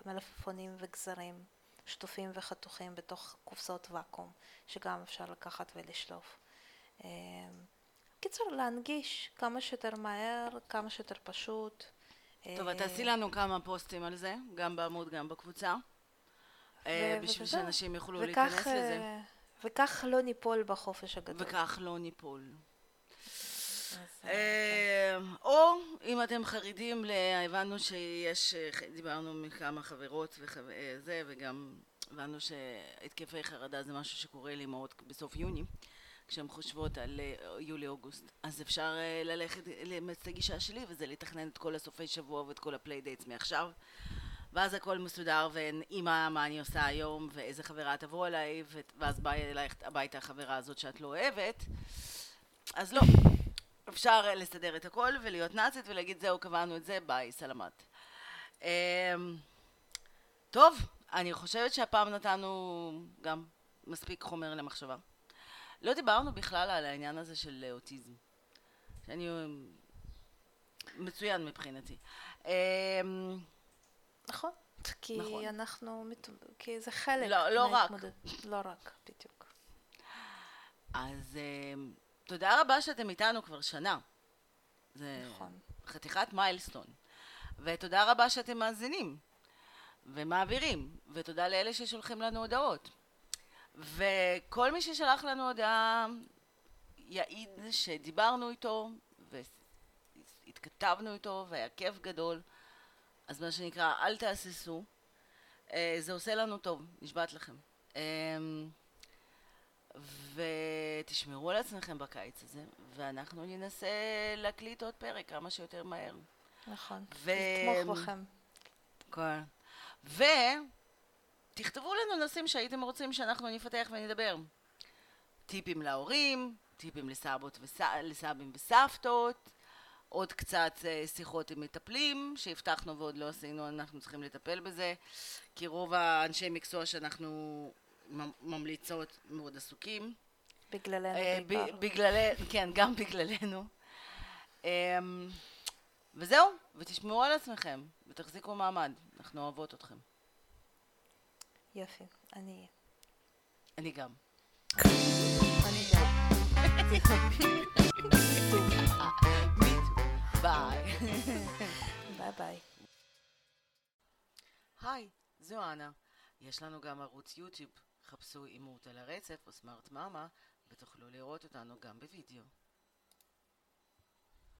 Speaker 3: מלפפונים וגזרים שטופים וחתוכים בתוך קופסאות ואקום, שגם אפשר לקחת ולשלוף. אמ, קיצור, להנגיש כמה שיותר מהר, כמה שיותר פשוט.
Speaker 1: טוב, את תעשי לנו כמה פוסטים על זה, גם בעמוד, גם בקבוצה, אה, בשביל שאנשים יוכלו להיכנס לזה. אה,
Speaker 3: וכך לא ניפול בחופש הגדול.
Speaker 1: וכך לא ניפול. אה, או אם אתם חרדים, הבנו שיש, דיברנו עם כמה חברות וזה, וגם הבנו שהתקפי חרדה זה משהו שקורה לאמהות בסוף יוני, כשהן חושבות על אה, יולי-אוגוסט. אז אפשר אה, ללכת לאמץ את הגישה שלי, וזה לתכנן את כל הסופי שבוע ואת כל ה playdates מעכשיו. ואז הכל מסודר, ואימא, מה אני עושה היום, ואיזה חברה תבוא אליי, ואז באה אלייך הביתה החברה הזאת שאת לא אוהבת. אז לא, אפשר לסדר את הכל ולהיות נאצית ולהגיד זהו קבענו את זה ביי סלמת. אמ, טוב אני חושבת שהפעם נתנו גם מספיק חומר למחשבה. לא דיברנו בכלל על העניין הזה של אוטיזם. שאני מצוין מבחינתי. אמ,
Speaker 3: נכון. כי נכון. אנחנו, כי זה חלק
Speaker 1: לא, לא רק.
Speaker 3: לא רק, בדיוק.
Speaker 1: אז אמ, תודה רבה שאתם איתנו כבר שנה. זה
Speaker 3: נכון.
Speaker 1: חתיכת מיילסטון. ותודה רבה שאתם מאזינים ומעבירים, ותודה לאלה ששולחים לנו הודעות. וכל מי ששלח לנו הודעה יעיד שדיברנו איתו והתכתבנו איתו והיה כיף גדול. אז מה שנקרא, אל תהססו. אה, זה עושה לנו טוב, נשבעת לכם. ותשמרו על עצמכם בקיץ הזה, ואנחנו ננסה להקליט עוד פרק כמה שיותר מהר.
Speaker 3: נכון.
Speaker 1: ו-
Speaker 3: לתמוך בכם.
Speaker 1: כן. ותכתבו לנו נושאים שהייתם רוצים שאנחנו נפתח ונדבר. טיפים להורים, טיפים לסבות וס... לסבים וסבתות, עוד קצת אה, שיחות עם מטפלים, שהבטחנו ועוד לא עשינו, אנחנו צריכים לטפל בזה, כי רוב האנשי מקצוע שאנחנו ממליצות מאוד עסוקים.
Speaker 3: בגללנו
Speaker 1: אה,
Speaker 3: בעיקר.
Speaker 1: בגלל... כן, גם בגללנו. אמ, וזהו, ותשמעו על עצמכם, ותחזיקו מעמד, אנחנו אוהבות אתכם.
Speaker 3: יופי. אני...
Speaker 1: אני גם.
Speaker 3: אני גם.
Speaker 1: ביי.
Speaker 3: ביי ביי.
Speaker 1: היי, זו אנה. יש לנו גם ערוץ יוטיוב. חפשו אימות על הרצף או סמארט מאמה, ותוכלו לראות אותנו גם בווידאו.